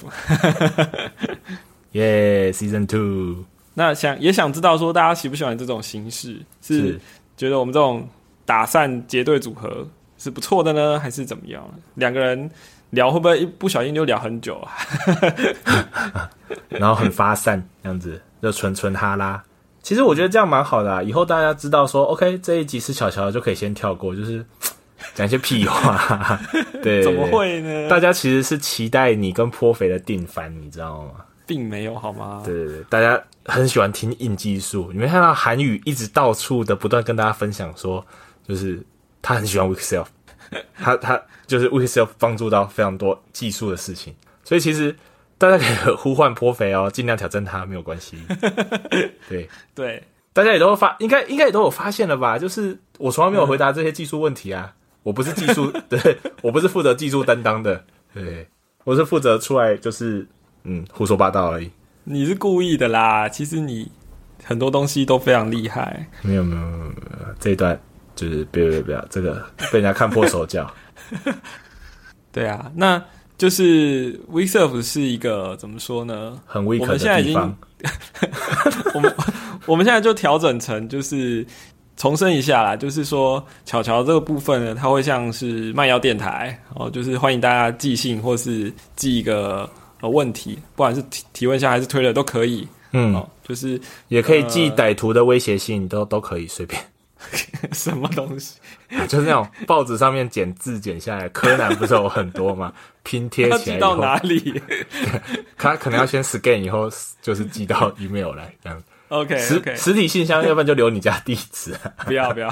耶，Season Two。那想也想知道说大家喜不喜欢这种形式？是觉得我们这种打散结对组合是不错的呢，还是怎么样？两个人。聊会不会一不小心就聊很久啊？然后很发散这样子，就纯纯哈拉。其实我觉得这样蛮好的，以后大家知道说，OK，这一集是巧巧就可以先跳过，就是 讲一些屁话。对，怎么会呢？大家其实是期待你跟颇肥的定番，你知道吗？并没有好吗？对对对，大家很喜欢听硬技术。你没看到韩语一直到处的不断跟大家分享说，就是他很喜欢 Weekself，。他他就是 Weekself 帮助到非常多技术的事情，所以其实大家可以呼唤颇肥哦，尽量挑战他没有关系。对对，大家也都发，应该应该也都有发现了吧？就是我从来没有回答这些技术问题啊，我不是技术，对我不是负责技术担当的，对我是负责出来就是嗯胡说八道而已。你是故意的啦，其实你很多东西都非常厉害。没有没有没有这一段。就是不要不要这个被人家看破手脚。对啊，那就是 We Serve 是一个怎么说呢？很 weak 的地方。我们我们现在就调整成就是重申一下啦，就是说巧巧这个部分呢，它会像是卖药电台哦，就是欢迎大家寄信或是寄一个呃问题，不管是提提问下还是推了都可以。嗯，就是也可以寄歹徒的威胁信，都都可以随便。什么东西？就是那种报纸上面剪字剪下来，柯南不是有很多吗？拼贴起来到哪里？他可能要先 scan 以后，就是寄到 email 来这样。OK，实实体信箱，要不然就留你家地址。不要不要。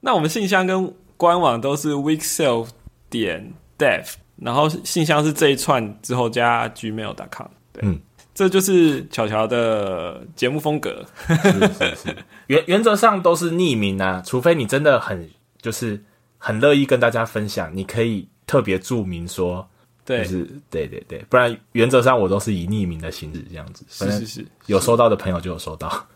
那我们信箱跟官网都是 weekself 点 dev，然后信箱是这一串之后加 gmail.com。嗯。这就是巧巧的节目风格，是是是，原原则上都是匿名啊，除非你真的很就是很乐意跟大家分享，你可以特别注明说，对，是，对对对，不然原则上我都是以匿名的形式这样子，是是是，有收到的朋友就有收到。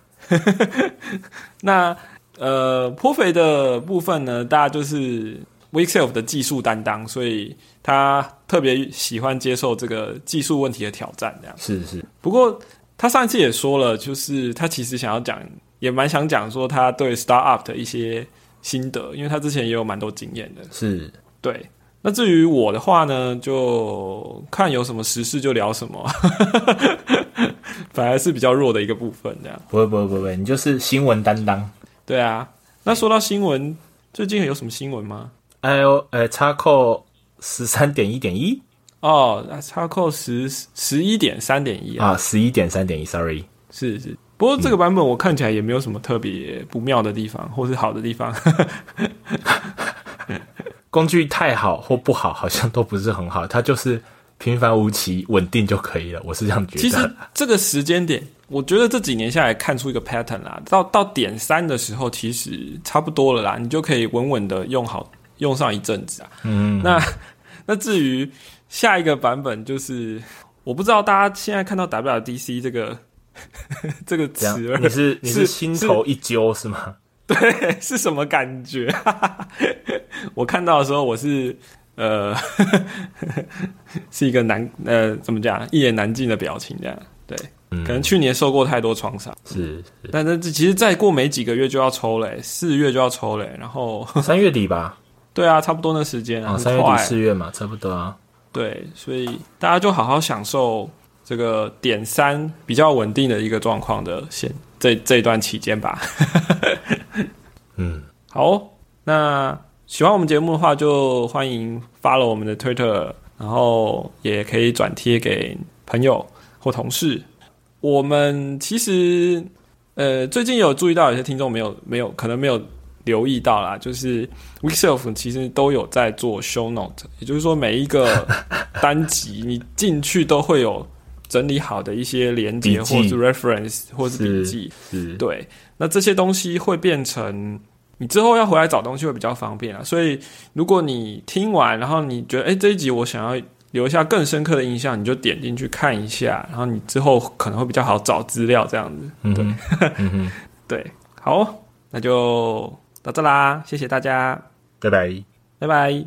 那呃，颇肥的部分呢，大家就是 Weekself 的技术担当，所以。他特别喜欢接受这个技术问题的挑战，这样是是。不过他上一次也说了，就是他其实想要讲，也蛮想讲说他对 start up 的一些心得，因为他之前也有蛮多经验的。是，对。那至于我的话呢，就看有什么时事就聊什么，反而是比较弱的一个部分，这样。不会不会不会，你就是新闻担当。对啊。那说到新闻，最近有什么新闻吗？哎呦，哎，插扣。十三点一点一哦，差扣十十一点三点一啊，十一点三点一，sorry，是是，不过这个版本我看起来也没有什么特别不妙的地方，或是好的地方。工具太好或不好，好像都不是很好，它就是平凡无奇、稳定就可以了。我是这样觉得。其实这个时间点，我觉得这几年下来看出一个 pattern 啦，到到点三的时候，其实差不多了啦，你就可以稳稳的用好。用上一阵子啊，嗯，那 那至于下一个版本，就是我不知道大家现在看到 WDC 这个 这个词，你是你是心头一揪是吗？对，是什么感觉？我看到的时候，我是呃，是一个难呃，怎么讲，一言难尽的表情这样。对，可能去年受过太多创伤，是，但是其实再过没几个月就要抽嘞，四月就要抽嘞，然后三月底吧。对啊，差不多那时间啊，三月底四月嘛，差不多啊。对，所以大家就好好享受这个点三比较稳定的一个状况的现这这一段期间吧。嗯，好，那喜欢我们节目的话，就欢迎发了我们的 Twitter，然后也可以转贴给朋友或同事。我们其实呃最近有注意到有些听众没有没有可能没有留意到啦，就是 Weekself 其实都有在做 Show Note，也就是说每一个 单集你进去都会有整理好的一些连接或是 reference 或是笔记，对，那这些东西会变成。你之后要回来找东西会比较方便啊，所以如果你听完，然后你觉得哎这一集我想要留下更深刻的印象，你就点进去看一下，然后你之后可能会比较好找资料这样子。对，对，好，那就到这啦，谢谢大家，拜拜，拜拜。